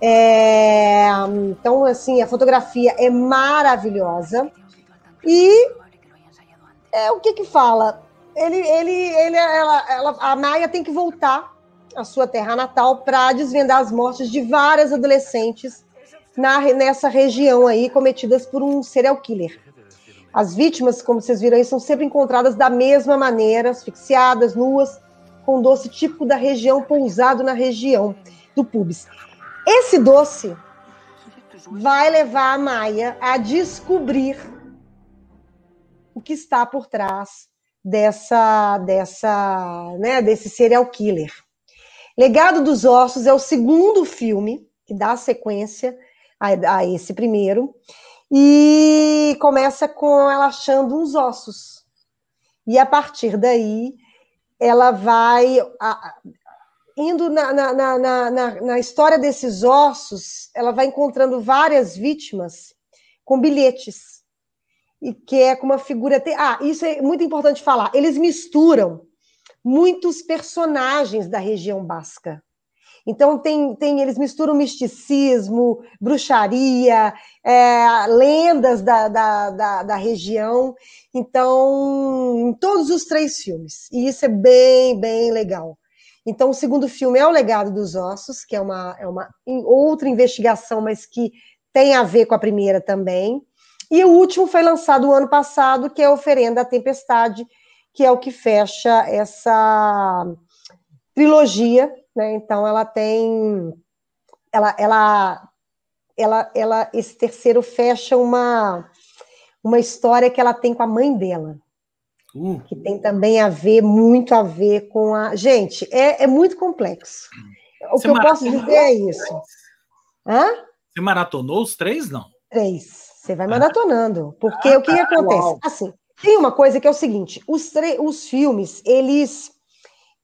Speaker 2: É, então, assim, a fotografia é maravilhosa. E é, o que que fala? Ele, ele, ele, ela, ela, a Maia tem que voltar à sua terra natal para desvendar as mortes de várias adolescentes na, nessa região aí cometidas por um serial killer. As vítimas, como vocês viram aí, são sempre encontradas da mesma maneira, asfixiadas, nuas, com doce típico da região, pousado na região do pubis. Esse doce vai levar a Maia a descobrir o que está por trás dessa, dessa, né, desse serial killer. Legado dos Ossos é o segundo filme que dá sequência a, a esse primeiro e começa com ela achando uns ossos. E a partir daí, ela vai a, indo na, na, na, na, história desses ossos, ela vai encontrando várias vítimas com bilhetes. E que é com uma figura. Ah, isso é muito importante falar. Eles misturam muitos personagens da região basca. Então, tem, tem, eles misturam misticismo, bruxaria, é, lendas da, da, da, da, região. Então, em todos os três filmes. E isso é bem, bem legal. Então, o segundo filme é O Legado dos Ossos, que é uma, é uma outra investigação, mas que tem a ver com a primeira também. E o último foi lançado o ano passado, que é Oferenda à Tempestade, que é o que fecha essa trilogia né? Então ela tem, ela, ela, ela, ela, esse terceiro fecha uma uma história que ela tem com a mãe dela. Uh. Que tem também a ver, muito a ver com a. Gente, é, é muito complexo. O Você que eu posso dizer é isso.
Speaker 1: Hã? Você maratonou os três, não?
Speaker 2: Três. Você vai maratonando. Porque ah, o que, que acontece? Uau. Assim, tem uma coisa que é o seguinte: os, os filmes, eles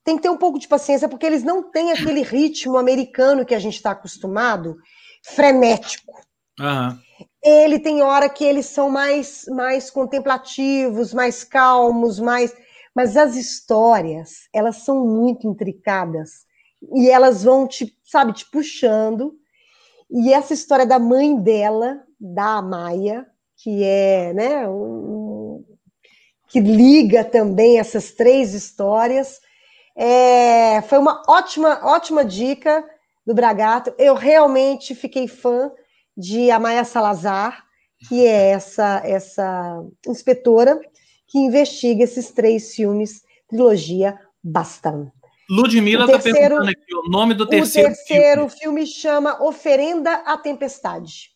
Speaker 2: tem que ter um pouco de paciência, porque eles não têm aquele ritmo americano que a gente está acostumado, frenético. Uhum. Ele tem hora que eles são mais, mais contemplativos, mais calmos, mais. Mas as histórias, elas são muito intricadas. E elas vão te, sabe, te puxando. E essa história da mãe dela, da Maia, que é, né, um, que liga também essas três histórias, é, foi uma ótima, ótima dica do Bragato. Eu realmente fiquei fã de Amaya Salazar, que é essa, essa inspetora que investiga esses três filmes, trilogia Bastan.
Speaker 1: Ludmilla está perguntando aqui o nome do terceiro,
Speaker 2: o terceiro filme. filme chama Oferenda à Tempestade.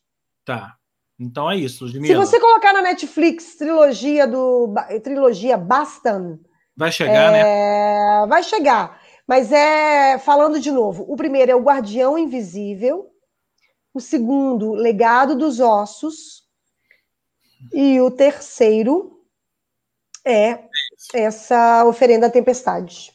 Speaker 1: Tá. Então é isso, Ludmilla.
Speaker 2: Se você colocar na Netflix trilogia do trilogia Bastan,
Speaker 1: Vai chegar, né?
Speaker 2: é, né? Vai chegar. Mas é falando de novo, o primeiro é o Guardião Invisível, o segundo, Legado dos Ossos, e o terceiro é essa oferenda à tempestade.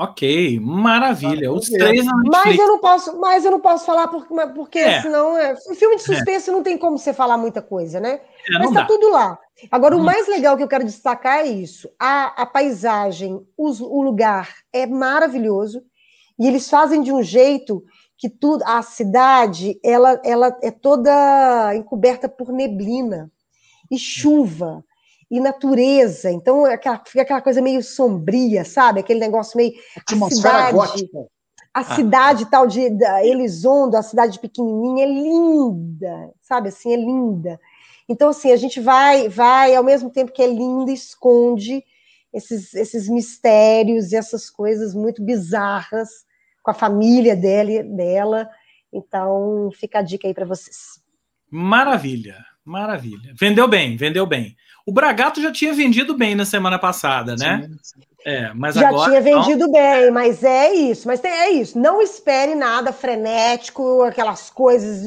Speaker 1: Ok, maravilha. Os três na
Speaker 2: Mas eu não posso, mas eu não posso falar porque, porque é. senão é. Um filme de é. suspense é. não tem como você falar muita coisa, né? É, mas tá dá. tudo lá. Agora, o mais legal que eu quero destacar é isso: a, a paisagem, os, o lugar é maravilhoso e eles fazem de um jeito que tudo, a cidade, ela, ela é toda encoberta por neblina e chuva e natureza. Então, é aquela, fica aquela coisa meio sombria, sabe? Aquele negócio meio.
Speaker 3: Atmosfera a cidade, gótica.
Speaker 2: A ah. cidade tal de da Elizondo, a cidade pequenininha, é linda, sabe? Assim, é linda. Então, assim, a gente vai, vai, ao mesmo tempo que é linda, esconde esses, esses mistérios e essas coisas muito bizarras com a família dela, dela. Então, fica a dica aí para vocês.
Speaker 1: Maravilha, maravilha. Vendeu bem, vendeu bem. O Bragato já tinha vendido bem na semana passada, né? Sim,
Speaker 2: É, mas já agora, tinha vendido então... bem, mas é isso. Mas é isso. Não espere nada frenético, aquelas coisas.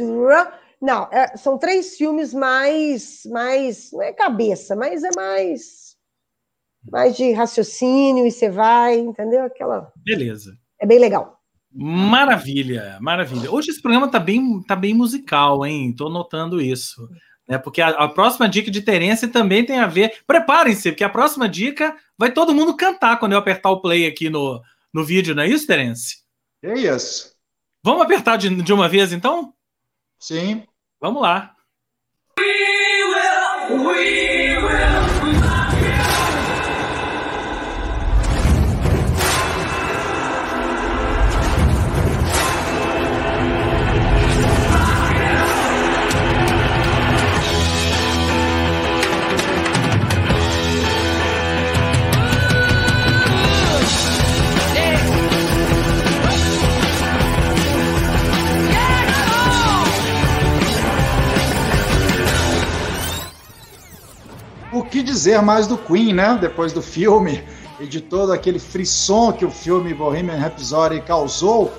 Speaker 2: Não, é, são três filmes mais, mais, não é cabeça, mas é mais, mais de raciocínio e você vai, entendeu? Aquela.
Speaker 1: Beleza.
Speaker 2: É bem legal.
Speaker 1: Maravilha, maravilha. Hoje esse programa tá bem, tá bem musical, hein? Tô notando isso. Né? Porque a, a próxima dica de Terence também tem a ver. Preparem-se, porque a próxima dica vai todo mundo cantar quando eu apertar o play aqui no, no vídeo, não é isso, Terence?
Speaker 3: É isso.
Speaker 1: Vamos apertar de, de uma vez, então?
Speaker 3: Sim.
Speaker 1: Vamos lá.
Speaker 3: O que dizer mais do Queen, né? Depois do filme e de todo aquele frisson que o filme Bohemian Rhapsody causou.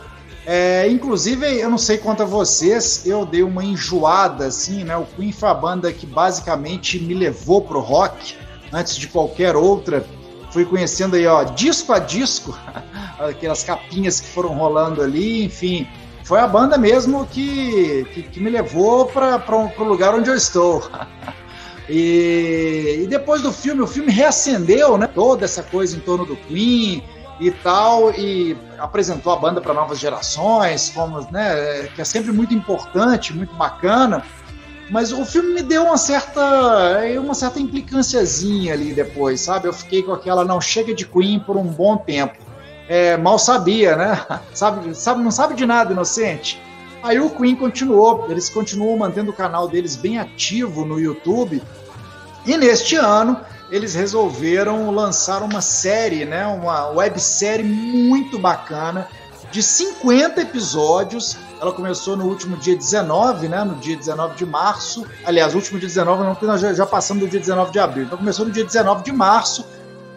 Speaker 3: É, inclusive, eu não sei quanto a vocês, eu dei uma enjoada, assim, né? O Queen foi a banda que basicamente me levou pro rock antes de qualquer outra. Fui conhecendo aí, ó, disco a disco, aquelas capinhas que foram rolando ali, enfim. Foi a banda mesmo que, que, que me levou para o lugar onde eu estou. E, e, depois do filme, o filme reacendeu né, toda essa coisa em torno do Queen e tal, e apresentou a banda para novas gerações, como, né, que é sempre muito importante, muito bacana. Mas o filme me deu uma certa, uma certa implicânciazinha ali depois, sabe? Eu fiquei com aquela não chega de Queen por um bom tempo. É, mal sabia, né? Sabe, sabe, não sabe de nada, inocente. Aí o Queen continuou, eles continuam mantendo o canal deles bem ativo no YouTube. E neste ano eles resolveram lançar uma série, né, uma websérie muito bacana de 50 episódios. Ela começou no último dia 19, né, no dia 19 de março. Aliás, último dia 19 não, porque nós já, já passamos do dia 19 de abril. Então começou no dia 19 de março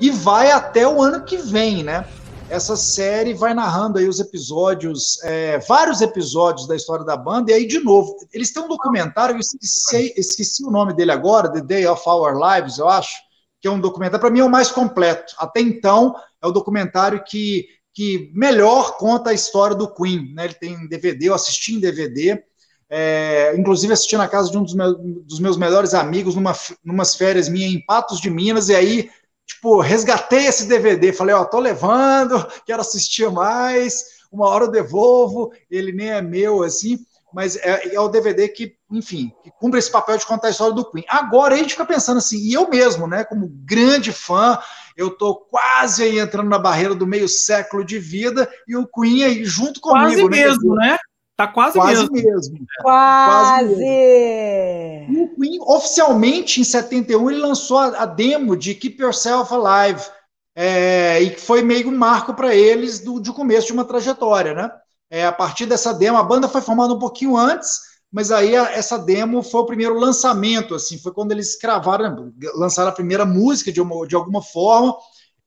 Speaker 3: e vai até o ano que vem, né? Essa série vai narrando aí os episódios, é, vários episódios da história da banda, e aí, de novo, eles têm um documentário, eu esqueci, esqueci o nome dele agora, The Day of Our Lives, eu acho, que é um documentário, para mim é o mais completo. Até então, é o documentário que, que melhor conta a história do Queen. Né? Ele tem DVD, eu assisti em DVD, é, inclusive assisti na casa de um dos meus, dos meus melhores amigos, numa, numas férias minhas em Patos de Minas, e aí tipo, resgatei esse DVD, falei, ó, tô levando, quero assistir mais, uma hora eu devolvo, ele nem é meu, assim, mas é, é, o DVD que, enfim, que cumpre esse papel de contar a história do Queen. Agora a gente fica pensando assim, e eu mesmo, né, como grande fã, eu tô quase aí entrando na barreira do meio século de vida, e o Queen aí junto comigo.
Speaker 1: Quase né, mesmo, né? Tá quase,
Speaker 3: quase
Speaker 1: mesmo.
Speaker 3: mesmo.
Speaker 2: Quase. quase mesmo.
Speaker 3: E o Queen, oficialmente, em 71, ele lançou a, a demo de Keep Yourself Alive, é, e que foi meio um marco para eles do, de começo de uma trajetória, né? É, a partir dessa demo, a banda foi formada um pouquinho antes, mas aí a, essa demo foi o primeiro lançamento, assim, foi quando eles cravaram, lançaram a primeira música de, uma, de alguma forma,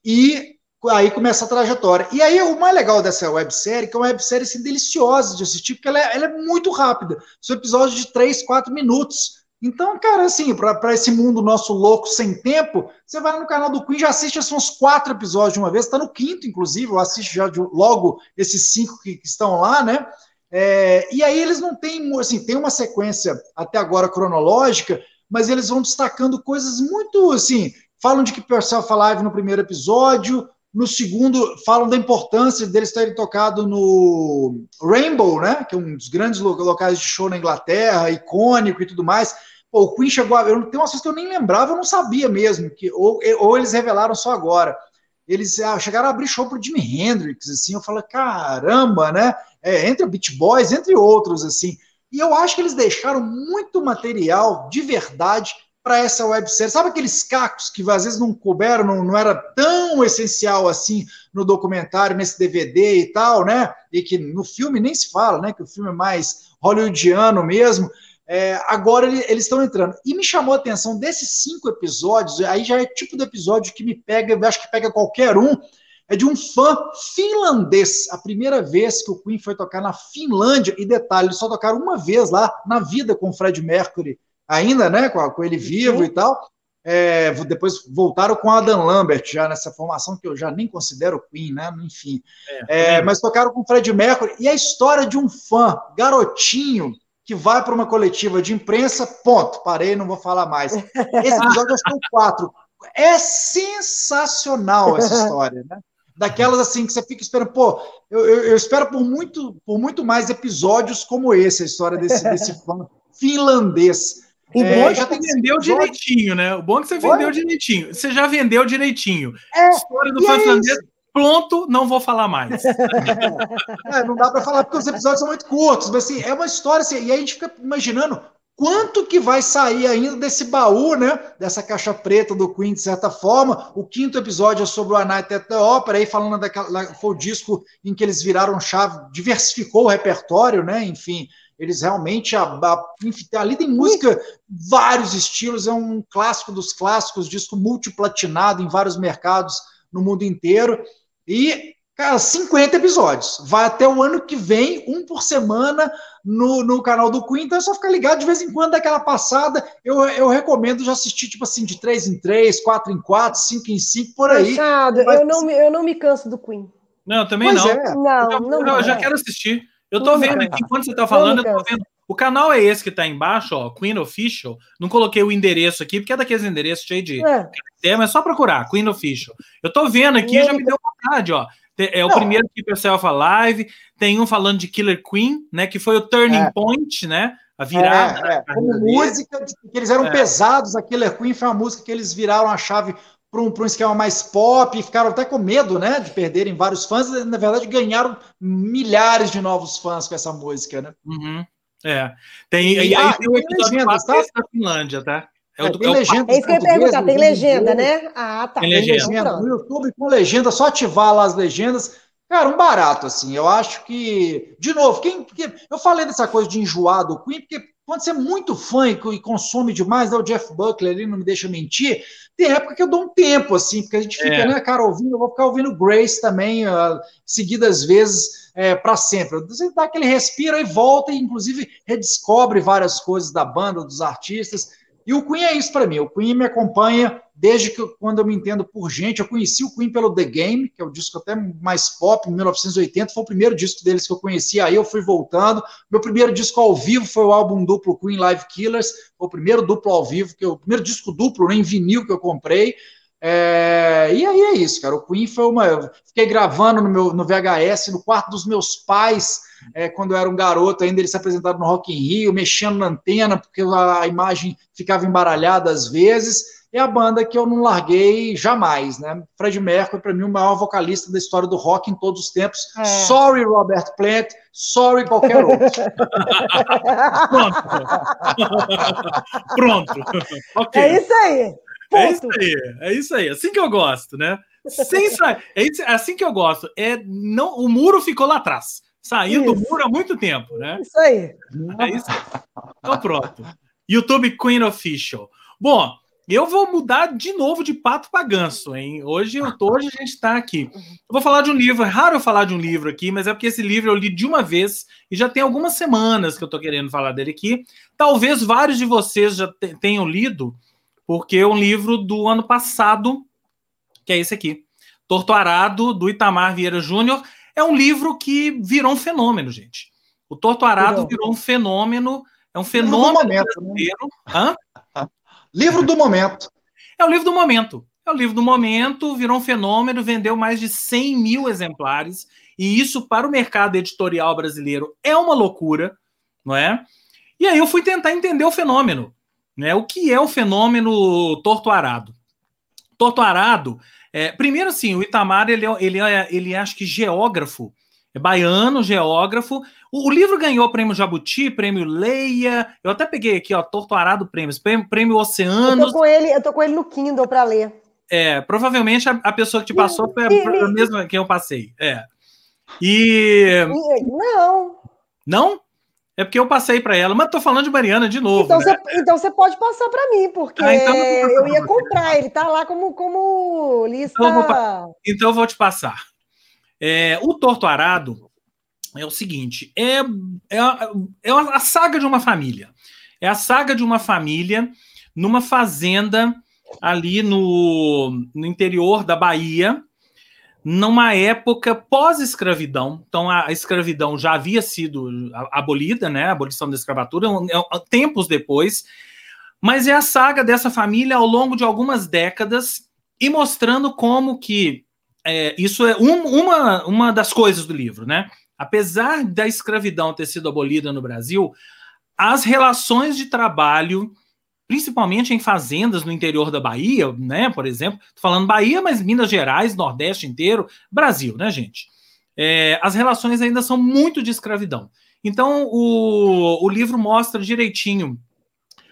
Speaker 3: e aí começa a trajetória. E aí o mais legal dessa websérie, que é uma websérie assim, deliciosa de assistir, porque ela é, ela é muito rápida. São episódios de 3, 4 minutos. Então, cara, assim, para esse mundo nosso louco sem tempo, você vai no canal do Queen, já assiste assim, uns quatro episódios de uma vez, está no quinto, inclusive, eu assisto já de, logo esses cinco que, que estão lá, né? É, e aí eles não têm, assim, tem uma sequência até agora cronológica, mas eles vão destacando coisas muito, assim, falam de que Yourself Alive no primeiro episódio, no segundo, falam da importância deles terem tocado no Rainbow, né? Que é um dos grandes locais de show na Inglaterra, icônico e tudo mais. Pô, o Queen chegou a. Eu, tem umas coisas que eu nem lembrava, eu não sabia mesmo, que, ou, ou eles revelaram só agora. Eles ah, chegaram a abrir show pro Jimi Hendrix, assim, eu falo, caramba, né? É, entre o Beach Boys, entre outros, assim. E eu acho que eles deixaram muito material de verdade para essa websérie. Sabe aqueles cacos que às vezes não couberam, não, não era tão essencial assim no documentário, nesse DVD e tal, né? E que no filme nem se fala, né? Que o filme é mais hollywoodiano mesmo. É, agora eles estão entrando. E me chamou a atenção desses cinco episódios, aí já é tipo de episódio que me pega, eu acho que pega qualquer um. É de um fã finlandês. A primeira vez que o Queen foi tocar na Finlândia, e detalhe, eles só tocaram uma vez lá na vida com o Fred Mercury ainda, né, com, com ele vivo e tal. É, depois voltaram com Adam Lambert, já nessa formação que eu já nem considero Queen, né? Enfim. É, é, mas tocaram com Fred Mercury. E a história de um fã, garotinho, que vai para uma coletiva de imprensa, ponto, parei, não vou falar mais. Esse episódio eu o quatro. É sensacional essa história, né? Daquelas assim que você fica esperando, pô, eu, eu, eu espero por muito, por muito mais episódios como esse, a história desse, desse fã finlandês.
Speaker 1: O é, bom é que você vendeu direitinho, né? O bom é que você vendeu direitinho. Você já vendeu direitinho. É, história do fã é Pronto, não vou falar mais.
Speaker 3: é, não dá para falar porque os episódios são muito curtos, mas assim, é uma história assim, e aí a gente fica imaginando quanto que vai sair ainda desse baú, né? Dessa caixa preta do Queen, de certa forma. O quinto episódio é sobre o A Night at the Opera, aí falando daquela. Foi o disco em que eles viraram chave, diversificou o repertório, né? Enfim, eles realmente. A, a, ali tem música, vários estilos, é um clássico dos clássicos, disco multiplatinado em vários mercados no mundo inteiro. E, cara, 50 episódios. Vai até o ano que vem, um por semana, no, no canal do Queen. Então é só ficar ligado de vez em quando daquela passada. Eu, eu recomendo já assistir, tipo assim, de 3 em 3, 4 em 4, 5 em 5, por aí.
Speaker 2: Machado, Mas... eu, não me, eu não me canso do Queen.
Speaker 1: Não, também pois não. É.
Speaker 2: Não, eu, não.
Speaker 1: Eu, já quero assistir. Eu tô vendo aqui, enquanto você tá falando, eu tô vendo. O canal é esse que tá embaixo, ó, Queen Official. Não coloquei o endereço aqui, porque é daqueles endereços cheios de é. mas é só procurar, Queen Official. Eu tô vendo aqui, já me deu vontade, ó. É o Não. primeiro Keep Yourself Alive, tem um falando de Killer Queen, né? Que foi o turning é. point, né? A virada. É,
Speaker 3: é. Como música, que eles eram é. pesados, a Killer Queen foi uma música que eles viraram a chave para um, um, esquema mais pop, ficaram até com medo, né? De perderem vários fãs, na verdade ganharam milhares de novos fãs com essa música, né?
Speaker 1: Uhum. É. Tem, e, e aí ah, tem o episódio legendas, tá? da Finlândia, tá?
Speaker 2: É, o, tem é, legenda é isso que eu ia perguntar, tem legenda, né? Ah, tá.
Speaker 3: Tem legenda. legenda. No YouTube com legenda, só ativar lá as legendas. Cara, um barato, assim. Eu acho que, de novo, quem, eu falei dessa coisa de enjoar do Queen, porque quando você é muito fã e consome demais, né, o Jeff Buckley ali não me deixa mentir, tem época que eu dou um tempo, assim, porque a gente fica, é. né, cara, ouvindo, eu vou ficar ouvindo Grace também, uh, seguidas vezes, é, para sempre. Você dá aquele respiro e volta, e inclusive redescobre várias coisas da banda, dos artistas. E o Queen é isso para mim. O Queen me acompanha desde que quando eu me entendo por gente. Eu conheci o Queen pelo The Game, que é o disco até mais pop, em 1980. Foi o primeiro disco deles que eu conheci. Aí eu fui voltando. Meu primeiro disco ao vivo foi o álbum duplo Queen Live Killers. Foi o primeiro duplo ao vivo, que eu, o primeiro disco duplo né, em vinil que eu comprei. É, e aí é isso, cara. O Queen foi uma. Eu fiquei gravando no, meu, no VHS, no quarto dos meus pais, é, quando eu era um garoto, ainda eles se apresentaram no Rock in Rio, mexendo na antena, porque a, imagem ficava embaralhada às vezes. É a banda que eu não larguei jamais, né? Fred Mercury, para mim, o maior vocalista da história do rock em todos os tempos. É. Sorry, Robert Plant, sorry, qualquer outro.
Speaker 1: Pronto. Pronto.
Speaker 2: Okay. É isso aí.
Speaker 1: É isso aí, é isso aí. Assim que eu gosto, né? Sem sair. É, isso, é assim que eu gosto. É, não, o muro ficou lá atrás. Saiu do muro há muito tempo, né?
Speaker 2: Isso aí.
Speaker 1: É isso. Então pronto. YouTube Queen Official. Bom, eu vou mudar de novo de pato para ganso, hein? Hoje, hoje a gente está aqui. Eu vou falar de um livro, é raro eu falar de um livro aqui, mas é porque esse livro eu li de uma vez e já tem algumas semanas que eu estou querendo falar dele aqui. Talvez vários de vocês já tenham lido, porque é um livro do ano passado, que é esse aqui. Torto Arado, do Itamar Vieira Júnior. É um livro que virou um fenômeno, gente. O Torto Arado virou um fenômeno, é um fenômeno momento, né? brasileiro. Né? Hã?
Speaker 3: Livro do momento.
Speaker 1: É o livro do momento. É o livro do momento, virou um fenômeno, vendeu mais de 100 mil exemplares. E isso, para o mercado editorial brasileiro, é uma loucura, não é? E aí eu fui tentar entender o fenômeno. Né? O que é o fenômeno torto-arado? Torto-arado, é, primeiro assim, o Itamar, ele, é, ele, é, ele é, acho que geógrafo, é baiano, geógrafo. O, o, livro ganhou prêmio Jabuti, prêmio Leia. Eu até peguei aqui, ó, Torto Arado Prêmios, prêmio, prêmio Oceanos.
Speaker 2: Eu tô com ele, eu tô com ele no Kindle para ler.
Speaker 1: É, provavelmente a, a, pessoa que te passou foi a, a mesma que eu passei. É. E.
Speaker 2: Não.
Speaker 1: Não? É porque eu passei para ela, mas tô falando de Mariana de novo.
Speaker 2: Então, né? você, então você pode passar para mim, porque ah, então eu ia comprar, ele tá lá como, como lista.
Speaker 1: Então eu vou, então eu vou te passar. É, o Torto Arado é o seguinte: é, é, a, é a saga de uma família. É a saga de uma família numa fazenda ali no, no interior da Bahia, numa época pós-escravidão. Então, a, escravidão já havia sido abolida, né? A abolição da escravatura, é, tempos depois. Mas é a saga dessa família ao longo de algumas décadas e mostrando como que é, isso é um, uma, uma das coisas do livro, né? Apesar da escravidão ter sido abolida no Brasil, as relações de trabalho principalmente em fazendas no interior da Bahia, né? Por exemplo, tô falando Bahia, mas Minas Gerais, Nordeste inteiro, Brasil, né, gente? É, as relações ainda são muito de escravidão. Então, o, o livro mostra direitinho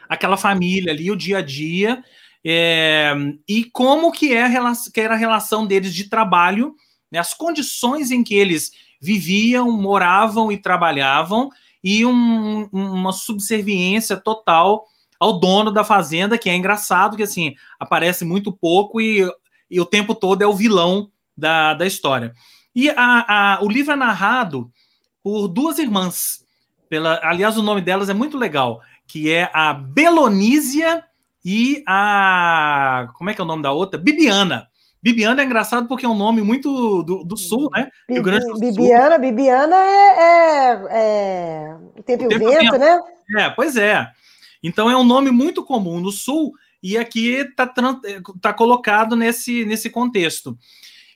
Speaker 1: aquela família ali, o dia a dia, é, e como que, é que era a relação deles de trabalho, né, as condições em que eles viviam, moravam e trabalhavam, e um, uma subserviência total ao dono da fazenda, que é engraçado, que assim, aparece muito pouco e, e o tempo todo é o vilão da, da história. E a, a, o livro é narrado por duas irmãs. Pela, aliás, o nome delas é muito legal, que é a Belonísia e a. Como é que é o nome da outra? Bibiana. Bibiana é engraçado porque é um nome muito do, do sul, né?
Speaker 2: Grande do Bibiana, sul. Bibiana é, é, é... o tempo o vento, vento, né?
Speaker 1: É, pois é. Então é um nome muito comum no Sul e aqui está tá colocado nesse, nesse contexto.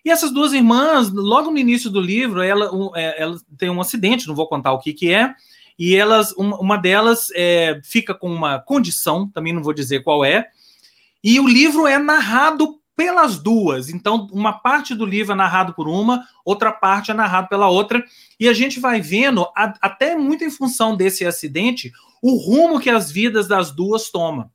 Speaker 1: E essas duas irmãs, logo no início do livro, ela, é, ela tem um acidente, não vou contar o que, que é, e elas, uma, uma delas é, fica com uma condição, também não vou dizer qual é, e o livro é narrado pelas duas. Então, uma parte do livro é narrado por uma, outra parte é narrado pela outra, e a gente vai vendo, a, até muito em função desse acidente, o rumo que as vidas das duas tomam.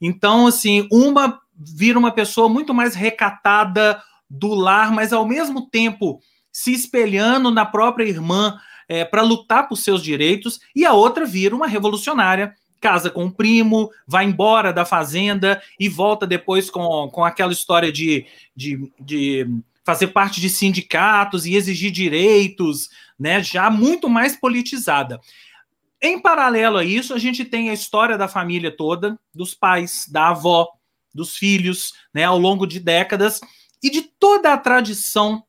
Speaker 1: Então, assim, uma vira uma pessoa muito mais recatada do lar, mas ao mesmo tempo se espelhando na própria irmã é, para lutar por seus direitos, e a outra vira uma revolucionária casa com o primo, vai embora da fazenda e volta depois com, com aquela história de, de, de fazer parte de sindicatos e exigir direitos, né? Já muito mais politizada. Em paralelo a isso, a gente tem a história da família toda, dos pais, da avó, dos filhos, né, ao longo de décadas, e de toda a tradição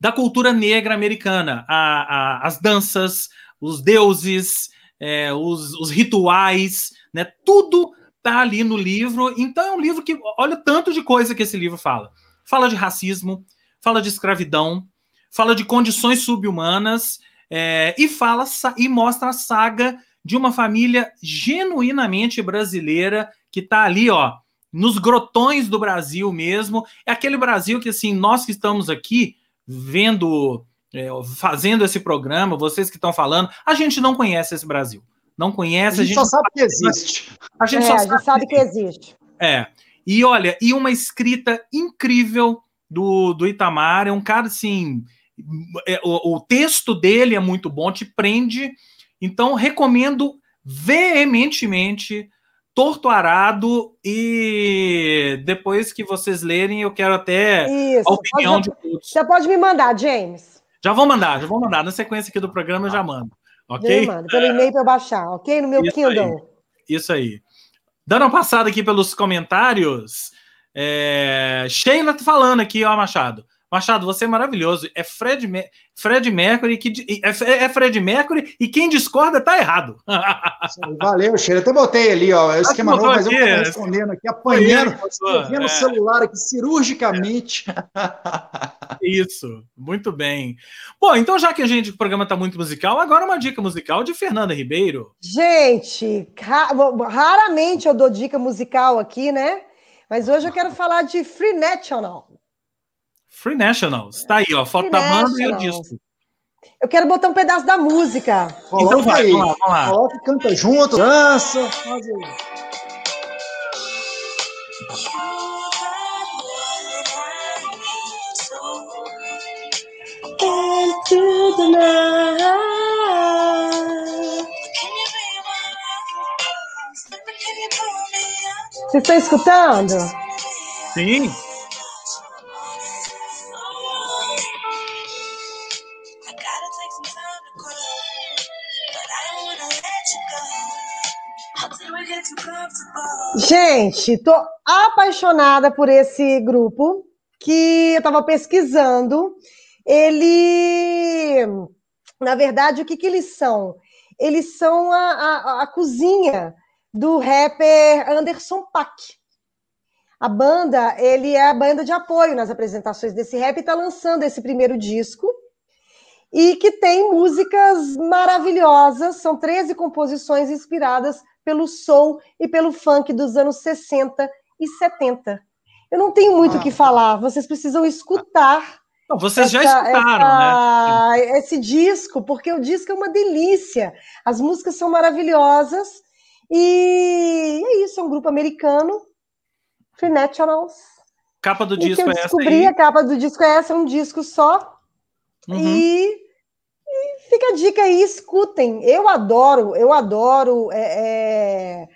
Speaker 1: da cultura negra americana, a, a, as danças, os deuses, é, os, os, rituais, né? Tudo tá ali no livro. Então é um livro que olha tanto de coisa que esse livro fala. Fala de racismo, fala de escravidão, fala de condições subhumanas é, e fala e mostra a saga de uma família genuinamente brasileira que está ali, ó, nos grotões do Brasil mesmo. É aquele Brasil que assim nós que estamos aqui vendo é, fazendo esse programa, vocês que estão falando, a gente não conhece esse Brasil. Não conhece.
Speaker 3: A gente, a gente só sabe que existe.
Speaker 2: A gente é, só a gente sabe, que existe.
Speaker 1: É. E olha, e uma escrita incrível do, do Itamar, é um cara assim. É, o, o texto dele é muito bom, te prende. Então, recomendo veementemente Torto Arado e depois que vocês lerem, eu quero até
Speaker 2: Isso, a opinião pode, de todos. Você pode me mandar, James.
Speaker 1: Já vou mandar, já vou mandar. Na sequência aqui do programa eu já mando. Ok?
Speaker 2: mando, pelo e-mail para eu baixar, ok? No meu
Speaker 1: Isso
Speaker 2: Kindle.
Speaker 1: Aí. Isso aí. Dando uma passada aqui pelos comentários. É... Sheila tá falando aqui, ó, Machado. Machado, você é maravilhoso. É Fred, Fred Mercury que é, é Fred Mercury e quem discorda tá errado.
Speaker 3: Valeu, Cheiro. Até botei ali, ó. O esquema novo, mas eu tô respondendo aqui, apanhando, vendo é. o celular aqui cirurgicamente.
Speaker 1: Isso, muito bem. Bom, então já que a gente o programa tá muito musical, agora uma dica musical de Fernanda Ribeiro.
Speaker 2: Gente, raramente eu dou dica musical aqui, né? Mas hoje eu quero falar de Free National.
Speaker 1: Free Nationals. Tá aí, ó. Foto Free da banda e o disco.
Speaker 2: Eu quero botar um pedaço da música.
Speaker 3: Coloca então vai, aí. Vamos lá, vamos lá. Coloca, canta junto, dança. Faz.
Speaker 2: Vocês estão escutando?
Speaker 1: Sim.
Speaker 2: Gente, tô apaixonada por esse grupo que eu estava pesquisando. Ele, na verdade, o que, que eles são? Eles são a, a, a cozinha do rapper Anderson Paak. A banda, ele é a banda de apoio nas apresentações desse rap e está lançando esse primeiro disco e que tem músicas maravilhosas, são 13 composições inspiradas pelo soul e pelo funk dos anos 60 e 70. Eu não tenho muito o ah. que falar, vocês precisam escutar.
Speaker 1: Não, vocês essa, já escutaram, essa,
Speaker 2: né? Esse disco, porque o disco é uma delícia. As músicas são maravilhosas. E é isso, é um grupo americano, Free Nationals.
Speaker 1: Capa do disco
Speaker 2: é essa? Descobri a capa do disco é essa, é um disco só. Uhum. E, e, fica a dica aí, escutem. Eu adoro, eu adoro. É, é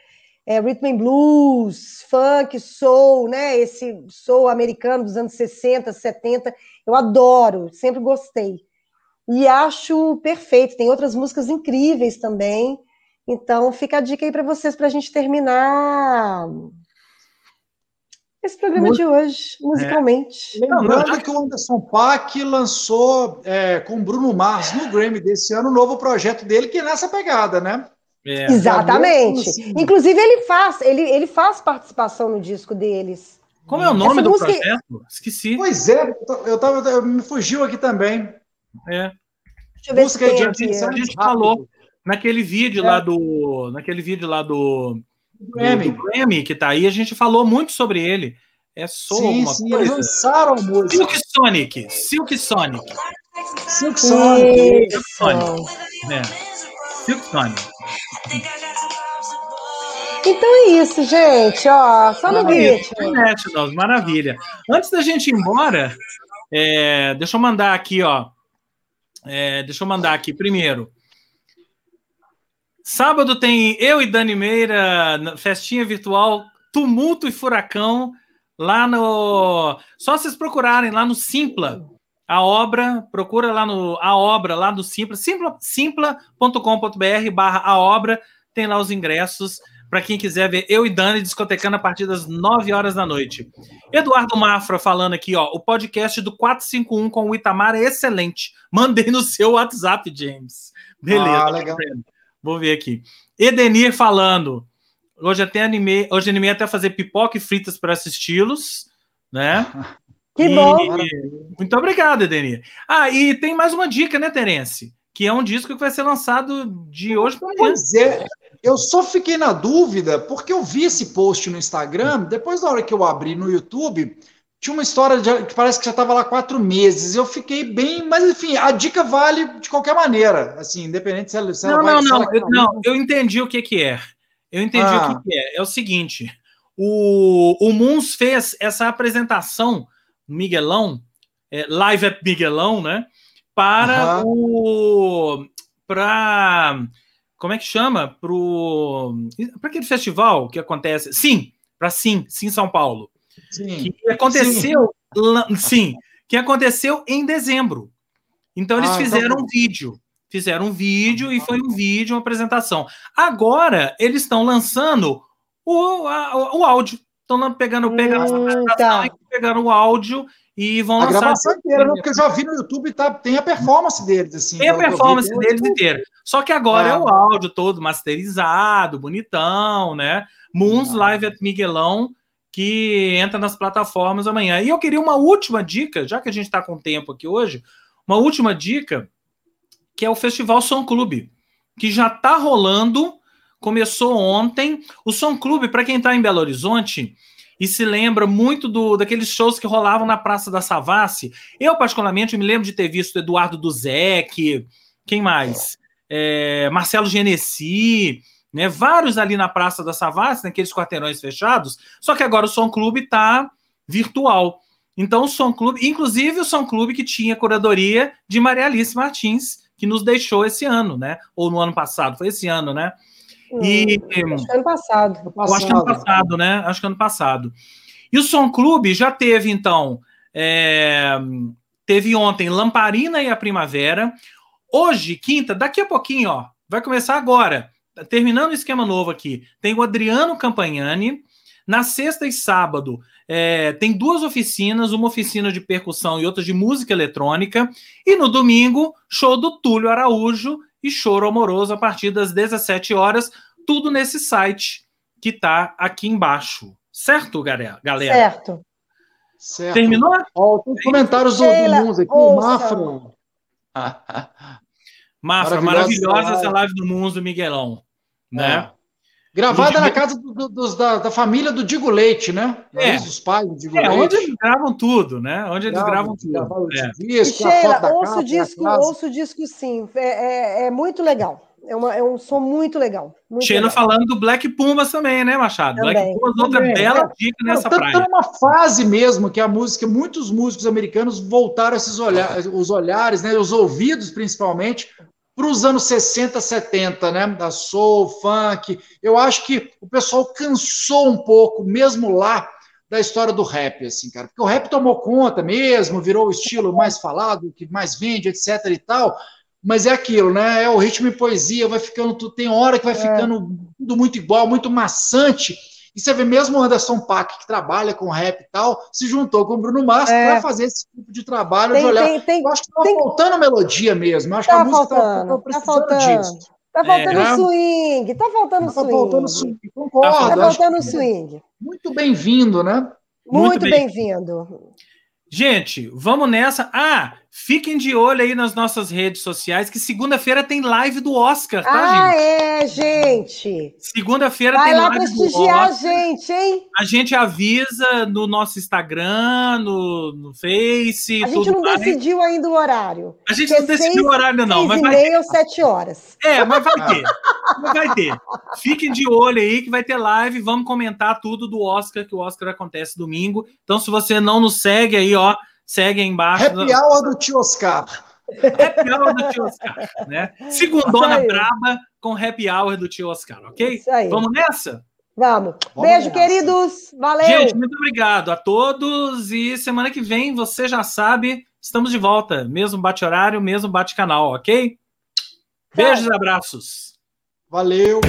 Speaker 2: é, rhythm and blues, funk, soul, né? Esse soul americano dos anos 60, 70, eu adoro, sempre gostei. E acho perfeito. Tem outras músicas incríveis também. Então, fica a dica aí para vocês para a gente terminar esse programa de hoje, musicalmente.
Speaker 3: É. Lembrando que o Anderson Paak lançou é, com Bruno Mars no Grammy desse ano o um novo projeto dele, que é nessa pegada, né?
Speaker 2: É. Exatamente. Inclusive, ele faz, ele, ele faz participação no disco deles.
Speaker 1: Como é o nome Essa do música... projeto? Esqueci.
Speaker 3: Pois é, eu tava, eu, me fugiu aqui também.
Speaker 1: É. Deixa eu ver Música se de a gente falou naquele vídeo é. lá do. Naquele vídeo lá do. Do Grammy. do Grammy, que tá aí, a gente falou muito sobre ele. É só sim, alguma sim, coisa.
Speaker 3: lançaram a música.
Speaker 1: Silk Sonic. Silk Sonic.
Speaker 2: Silk Sonic. Silk
Speaker 1: Sonic. É. Silk Sonic.
Speaker 2: Então é isso, gente. Ó, só no ritmo.
Speaker 1: Maravilha. Antes da gente ir embora, é, deixa eu mandar aqui, ó. É, deixa eu mandar aqui primeiro. Sábado tem eu e Dani Meira, festinha virtual, tumulto e furacão, lá no. Só vocês procurarem lá no Simpla, a obra, procura lá no a obra lá do Simpla, simpla.com.br barra a obra, tem lá os ingressos para quem quiser ver eu e Dani discotecando a partir das 9 horas da noite. Eduardo Mafra falando aqui, ó, o podcast do 451 com o Itamar é excelente. Mandei no seu WhatsApp, James. Beleza. Ah, legal. Vou ver aqui. Edenir falando. Hoje até animei, hoje animei até fazer pipoca e fritas para assisti-los, né?
Speaker 2: Que e... bom!
Speaker 1: Muito obrigado, Edenir. Ah, e tem mais uma dica, né, Terence? Que é um disco que vai ser lançado de hoje para
Speaker 3: amanhã. Pois é, eu só fiquei na dúvida, porque eu vi esse post no Instagram, depois da hora que eu abri no YouTube, tinha uma história de, que parece que já estava lá quatro meses. Eu fiquei bem, mas enfim, a dica vale de qualquer maneira, assim, independente se ela, se
Speaker 1: ela não, vai. Não, não, eu, não, eu entendi o que, que é. Eu entendi ah. o que, que é. É o seguinte: o, o Moons fez essa apresentação Miguelão, é, Live at Miguelão, né? Para uhum. o. Para. Como é que chama? Para aquele festival que acontece. Sim, para Sim, Sim São Paulo. Sim. Que aconteceu. Sim. sim, que aconteceu em dezembro. Então eles ah, então fizeram um vídeo. Fizeram um vídeo e foi um vídeo, uma apresentação. Agora eles estão lançando o, a, o áudio. Estão pegando, pegando, tá. pegando o áudio e vão
Speaker 3: a lançar. gravação inteira, né? porque eu já vi no YouTube, tá, tem a performance deles. Assim,
Speaker 1: tem a performance deles inteira. Só que agora ah. é o áudio todo masterizado, bonitão, né? Moons ah. Live at Miguelão, que entra nas plataformas amanhã. E eu queria uma última dica, já que a gente está com tempo aqui hoje, uma última dica, que é o Festival Som Clube, que já está rolando começou ontem. O Som Clube, para quem está em Belo Horizonte e se lembra muito do daqueles shows que rolavam na Praça da Savassi, eu, particularmente, me lembro de ter visto Eduardo Duzek, quem mais? É, Marcelo Genesi, né? Vários ali na Praça da Savassi, naqueles quarteirões fechados. Só que agora o Som Clube está virtual. Então, o Som Clube, inclusive o Som Clube que tinha curadoria de Maria Alice Martins, que nos deixou esse ano, né? Ou no ano passado, foi esse ano, né?
Speaker 2: E, hum, acho que ano passado.
Speaker 1: Eu acho que ano passado, né? Acho que ano passado. E o Som Clube já teve, então, é, teve ontem Lamparina e a Primavera. Hoje, quinta, daqui a pouquinho, ó, vai começar agora. Terminando o esquema novo aqui, tem o Adriano Campagnani. Na sexta e sábado, é, tem duas oficinas, uma oficina de percussão e outra de música eletrônica. E no domingo, show do Túlio Araújo e choro amoroso a partir das 17 horas, tudo nesse site que está aqui embaixo. Certo, galera?
Speaker 2: Certo.
Speaker 3: Certo.
Speaker 1: Terminou?
Speaker 3: Ó, tem comentários Mundo aqui. O
Speaker 2: ouça.
Speaker 3: Mafra.
Speaker 1: Mafra,
Speaker 3: Maravilhosa
Speaker 1: essa live do Mundo do Miguelão. Né?
Speaker 3: É. Gravada na casa do- do- dos- da, da família do Digo Leite, né?
Speaker 1: É.
Speaker 3: Raiz dos pais do Digo
Speaker 1: É,
Speaker 3: Leite.
Speaker 1: onde eles gravam tudo, né? Onde eles gravam
Speaker 3: gravaram
Speaker 1: tudo. É.
Speaker 3: o disco, a
Speaker 2: Sheila,
Speaker 3: foto da
Speaker 2: ouça
Speaker 3: capa,
Speaker 2: o disco,
Speaker 3: da casa.
Speaker 2: ouça o disco sim. É, é- é muito legal. É, uma- é um som muito legal. Muito
Speaker 1: Sheila
Speaker 2: legal.
Speaker 1: falando do Black Pumas também, né, Machado? Black
Speaker 2: Também.
Speaker 1: Pumas, outra
Speaker 3: Também,
Speaker 1: bela
Speaker 3: é.
Speaker 1: dica
Speaker 3: Não,
Speaker 1: nessa praia.
Speaker 3: tá numa fase mesmo que a música, muitos músicos americanos voltaram esses olhares, os olhares, né, os ouvidos principalmente, para os anos 60, 70, né, da soul, funk. Eu acho que o pessoal cansou um pouco, mesmo lá, da história do rap, assim, cara. Porque o rap tomou conta mesmo, virou o estilo mais falado, que mais vende, etc e tal. Mas é aquilo, né? É o ritmo e poesia, vai ficando tudo. Tem hora que vai ficando tudo muito igual, muito maçante. E você vê mesmo o Anderson Paak, que trabalha com rap e tal, se juntou com o Bruno Mars
Speaker 2: É.
Speaker 3: para fazer esse tipo de trabalho
Speaker 2: Tem,
Speaker 3: de olhar.
Speaker 2: tem, tem,
Speaker 3: Eu acho que estava
Speaker 2: tem-
Speaker 3: faltando melodia mesmo. Eu acho que
Speaker 2: Tá
Speaker 3: a música estava
Speaker 2: faltando, tá
Speaker 3: precisando
Speaker 2: faltando.
Speaker 3: disso.
Speaker 2: Tá faltando
Speaker 3: É.
Speaker 2: swing, tá faltando
Speaker 3: Estava
Speaker 2: swing.
Speaker 3: faltando swing. Concordo.
Speaker 1: Tá
Speaker 2: Tá faltando
Speaker 3: que
Speaker 2: swing.
Speaker 3: Muito bem-vindo, né?
Speaker 1: Muito
Speaker 2: Muito
Speaker 1: bem.
Speaker 2: bem-vindo.
Speaker 1: Gente, vamos nessa. Ah, fiquem de olho aí nas nossas redes sociais, que segunda-feira tem live do Oscar, tá,
Speaker 2: Ah,
Speaker 1: gente?
Speaker 2: é, gente.
Speaker 1: Segunda-feira tem
Speaker 2: lá
Speaker 1: live do
Speaker 2: prestigiar a
Speaker 1: Oscar.
Speaker 2: gente, hein?
Speaker 1: A gente avisa no nosso Instagram, no, no Face,
Speaker 2: A gente não
Speaker 1: mais.
Speaker 2: decidiu ainda o horário.
Speaker 1: A gente
Speaker 2: que é
Speaker 1: não decidiu o horário, não,
Speaker 2: Seis
Speaker 1: mas
Speaker 2: e
Speaker 1: vai
Speaker 2: meia ou sete horas.
Speaker 1: É, mas vai ter. Mas vai ter. Fiquem de olho aí que vai ter live. Vamos comentar tudo do Oscar, que o Oscar acontece domingo. Então, se você não nos segue aí, ó, segue aí embaixo.
Speaker 3: Happy Hour do Tio Oscar.
Speaker 1: Happy Hour do Tio Oscar, né? Segundona braba com Happy Hour do Tio Oscar, ok?
Speaker 2: Isso aí.
Speaker 1: Vamos nessa?
Speaker 2: Vamos.
Speaker 3: Vamos
Speaker 2: Beijo,
Speaker 3: nessa.
Speaker 2: queridos. Valeu.
Speaker 1: Gente, muito obrigado a todos. E semana que vem, você já sabe, estamos de volta. Mesmo bate-horário, mesmo bate-canal, ok? Beijos e abraços.
Speaker 3: Valeu.